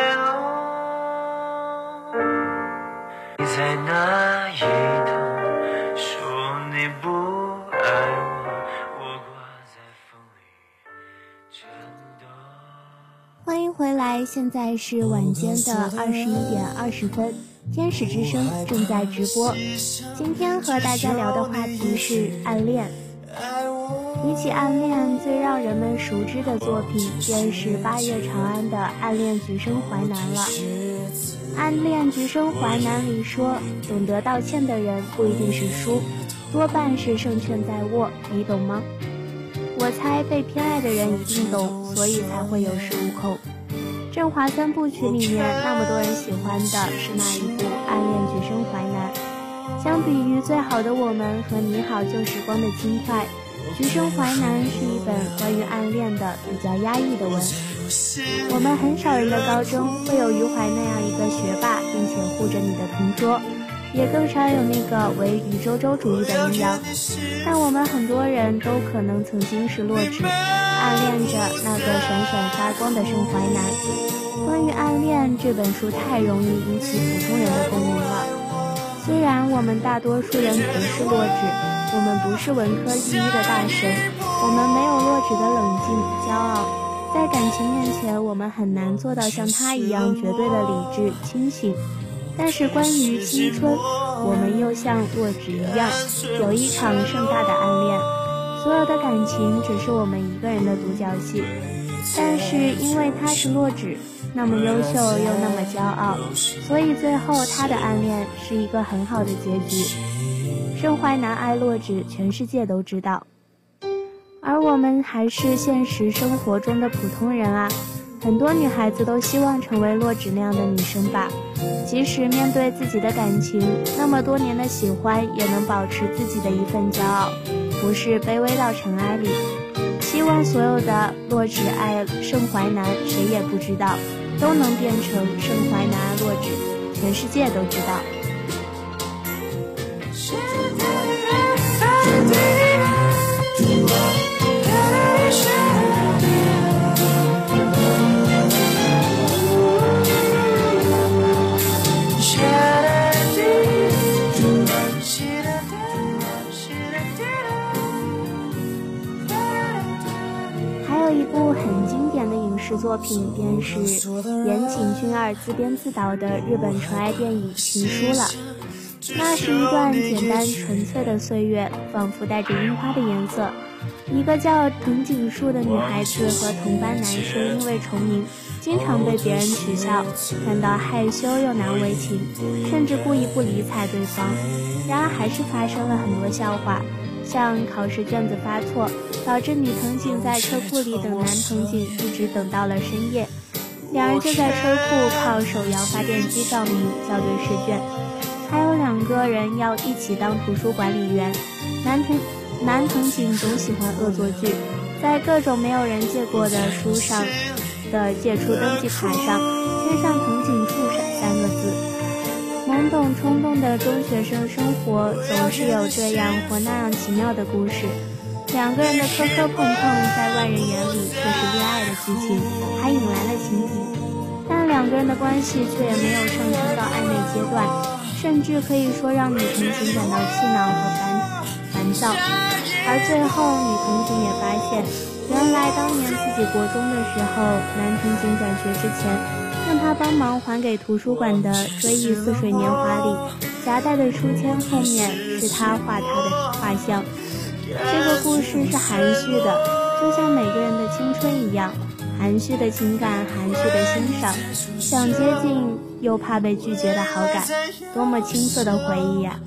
现在是晚间的二十一点二十分，天使之声正在直播。今天和大家聊的话题是暗恋。比起暗恋，最让人们熟知的作品便是八月长安的《暗恋橘生淮南》了。《暗恋橘生淮南》里说，懂得道歉的人不一定是输，多半是胜券在握，你懂吗？我猜被偏爱的人一定懂，所以才会有恃无恐。《振华三部曲》里面那么多人喜欢的是那一部《暗恋橘生淮南》。相比于《最好的我们》和《你好旧时光》的轻快，《橘生淮南》是一本关于暗恋的比较压抑的文。我们很少人的高中会有余淮那样一个学霸，并且护着你的同桌，也更少有那个为余周周主义的阴阳。但我们很多人都可能曾经是弱智。暗恋着那个闪闪发光的盛淮南。关于暗恋这本书，太容易引起普通人的共鸣了。虽然我们大多数人不是弱智，我们不是文科第一的大神，我们没有弱智的冷静、骄傲，在感情面前，我们很难做到像他一样绝对的理智、清醒。但是关于青春，我们又像弱智一样，有一场盛大的暗恋。所有的感情只是我们一个人的独角戏，但是因为他是洛枳，那么优秀又那么骄傲，所以最后他的暗恋是一个很好的结局。盛淮南爱洛枳，全世界都知道。而我们还是现实生活中的普通人啊。很多女孩子都希望成为洛枳那样的女生吧，即使面对自己的感情，那么多年的喜欢，也能保持自己的一份骄傲，不是卑微到尘埃里。希望所有的洛枳爱盛淮南，谁也不知道，都能变成盛淮南爱洛枳，全世界都知道。作品便是岩井俊二自编自导的日本纯爱电影《情书》了。那是一段简单纯粹的岁月，仿佛带着樱花的颜色。一个叫藤井树的女孩子和同班男生因为重名，经常被别人取笑，感到害羞又难为情，甚至故意不理睬对方。然而还是发生了很多笑话。像考试卷子发错，导致女藤井在车库里等男藤井，一直等到了深夜。两人就在车库靠手摇发电机照明校对试卷。还有两个人要一起当图书管理员。男藤男藤井总喜欢恶作剧，在各种没有人借过的书上的借出登记卡上签上藤井树三个字。懵懂冲动的中学生生活总是有这样或那样奇妙的故事，两个人的磕磕碰碰在外人眼里却是恋爱的激情，还引来了情敌。但两个人的关系却也没有上升到暧昧阶段，甚至可以说让女同情感到气恼和烦烦躁。而最后，女同情也发现，原来当年自己国中的时候，男同情转学之前。让他帮忙还给图书馆的《追忆似水年华》里夹带的书签后面是他画他的画像。这个故事是含蓄的，就像每个人的青春一样，含蓄的情感，含蓄的欣赏，想接近又怕被拒绝的好感，多么青涩的回忆呀！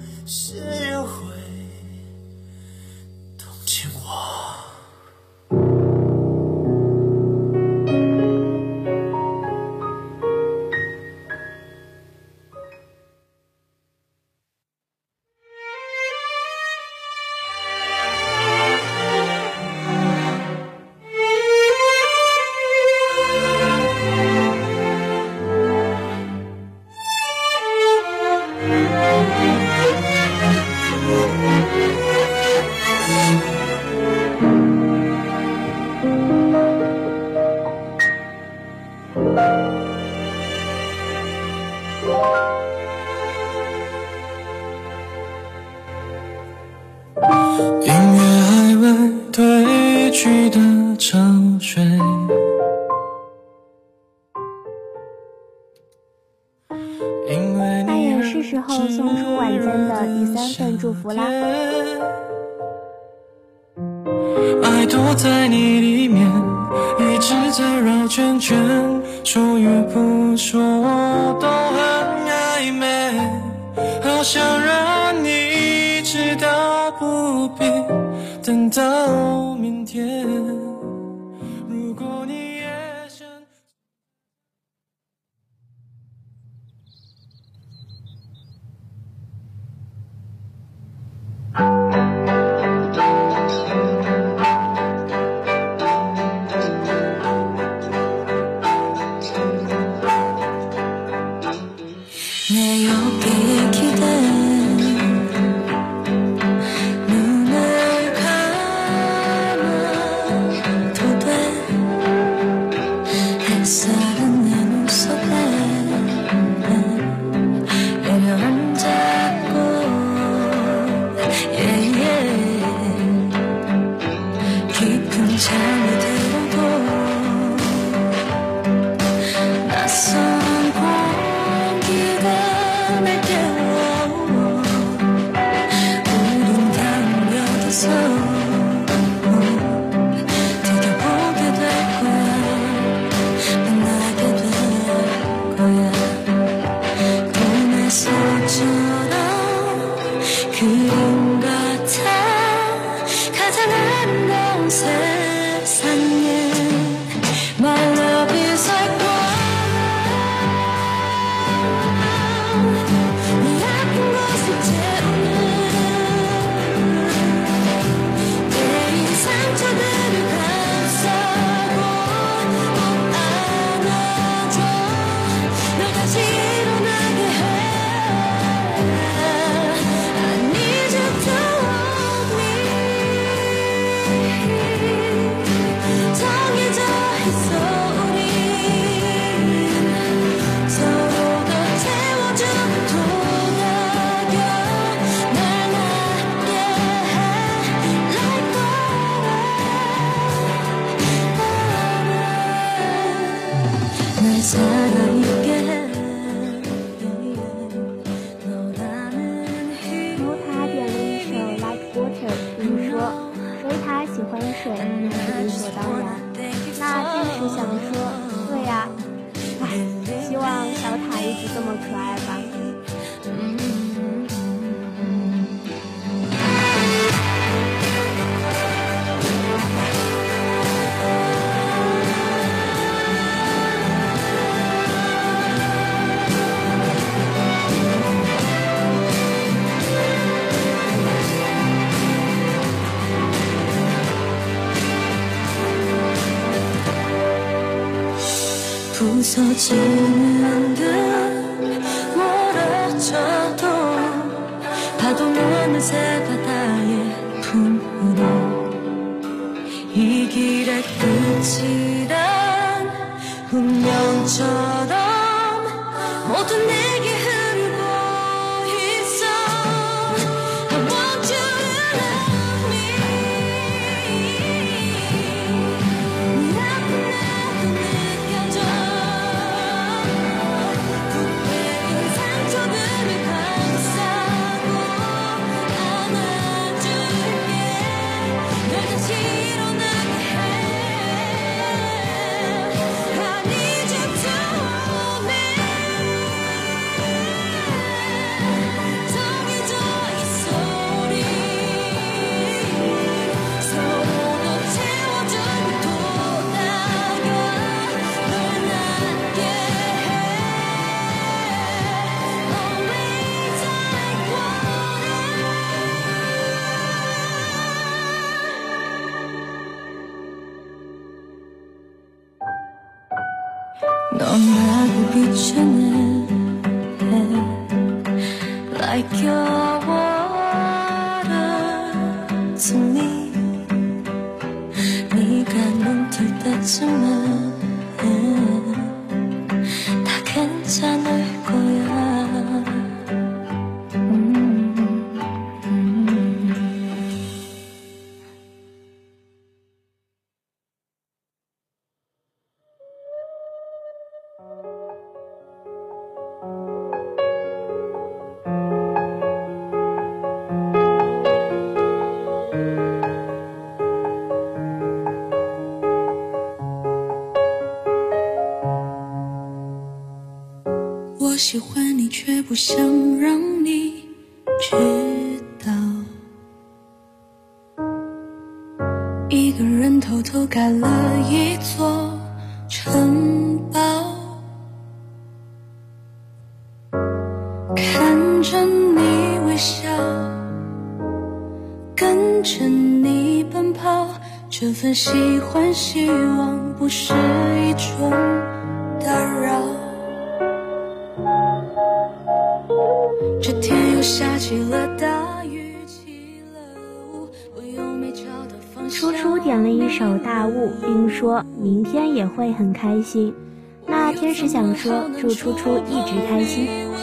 喜欢你却不想让明天也会很开心。那天使想说祝初初一直开心。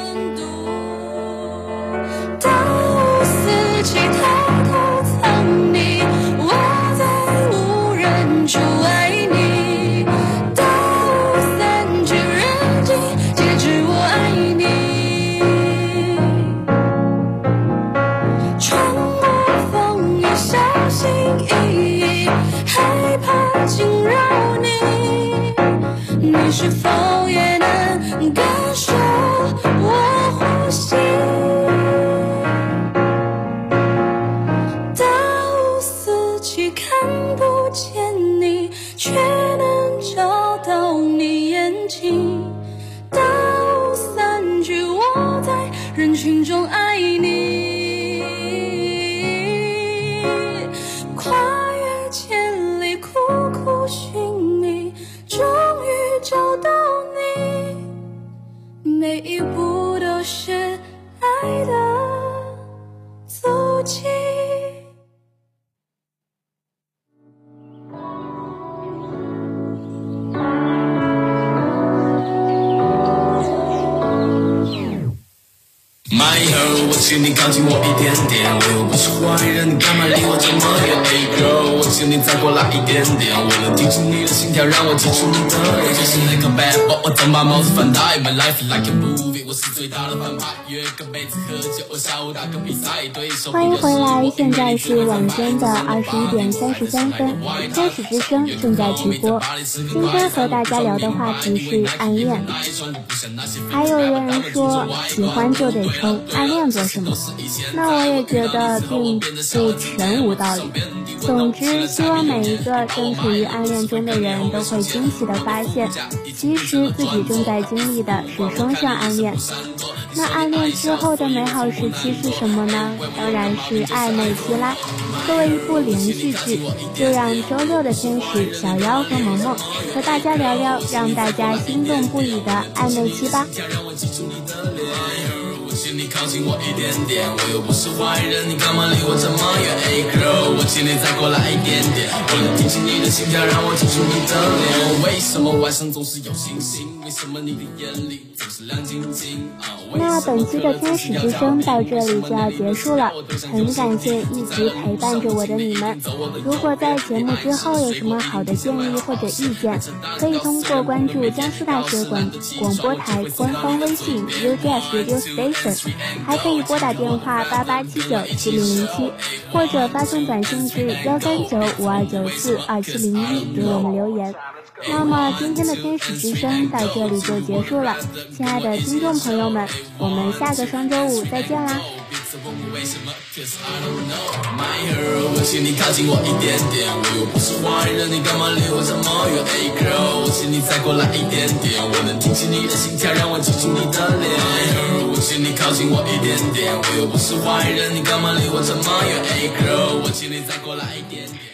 请你靠近我一点把帽子反戴，My life like a movie，我是最大的反派。约个妹子喝酒，下午打个比赛，对手。欢迎回来，现在是晚间的二十一点三十三分，天使之声正在直播。今天和大家聊的话题是暗恋。还有人说，喜欢就得冲，暗恋做什么？那我也觉得并不全无道理。总之，希望每一个正处于暗恋中的人都会惊喜的发现，其实自己正在经历的是双向暗恋。那暗恋之后的美好时期是什么呢？当然是暧昧期啦。作为一部连续剧，就让周六的天使小妖和萌萌和大家聊聊让大家心动不已的暧昧期吧。请你靠近我一点点，我又不是坏人，你干嘛离我这么远？Hey girl，我请你再过来一点点，我能听清你的心跳，让我记住你的脸。为什么晚上总是有星星？为什么你的眼里总是亮晶晶？那本期的天使之声到这里就要结束了，很感谢一直陪伴着我的你们。如果在节目之后有什么好的建议或者意见，可以通过关注江苏大学广广播台官方微信 UJS Radio Station。还可以拨打电话八八七九七零零七，或者发送短信至幺三九五二九四二七零一给我们留言。那么今天的天使之声到这里就结束了，亲爱的听众朋友们，我们下个双周五再见啦！我请你靠近我一点点，我又不是坏人，你干嘛离我这么远？Hey girl，我请你再过来一点点。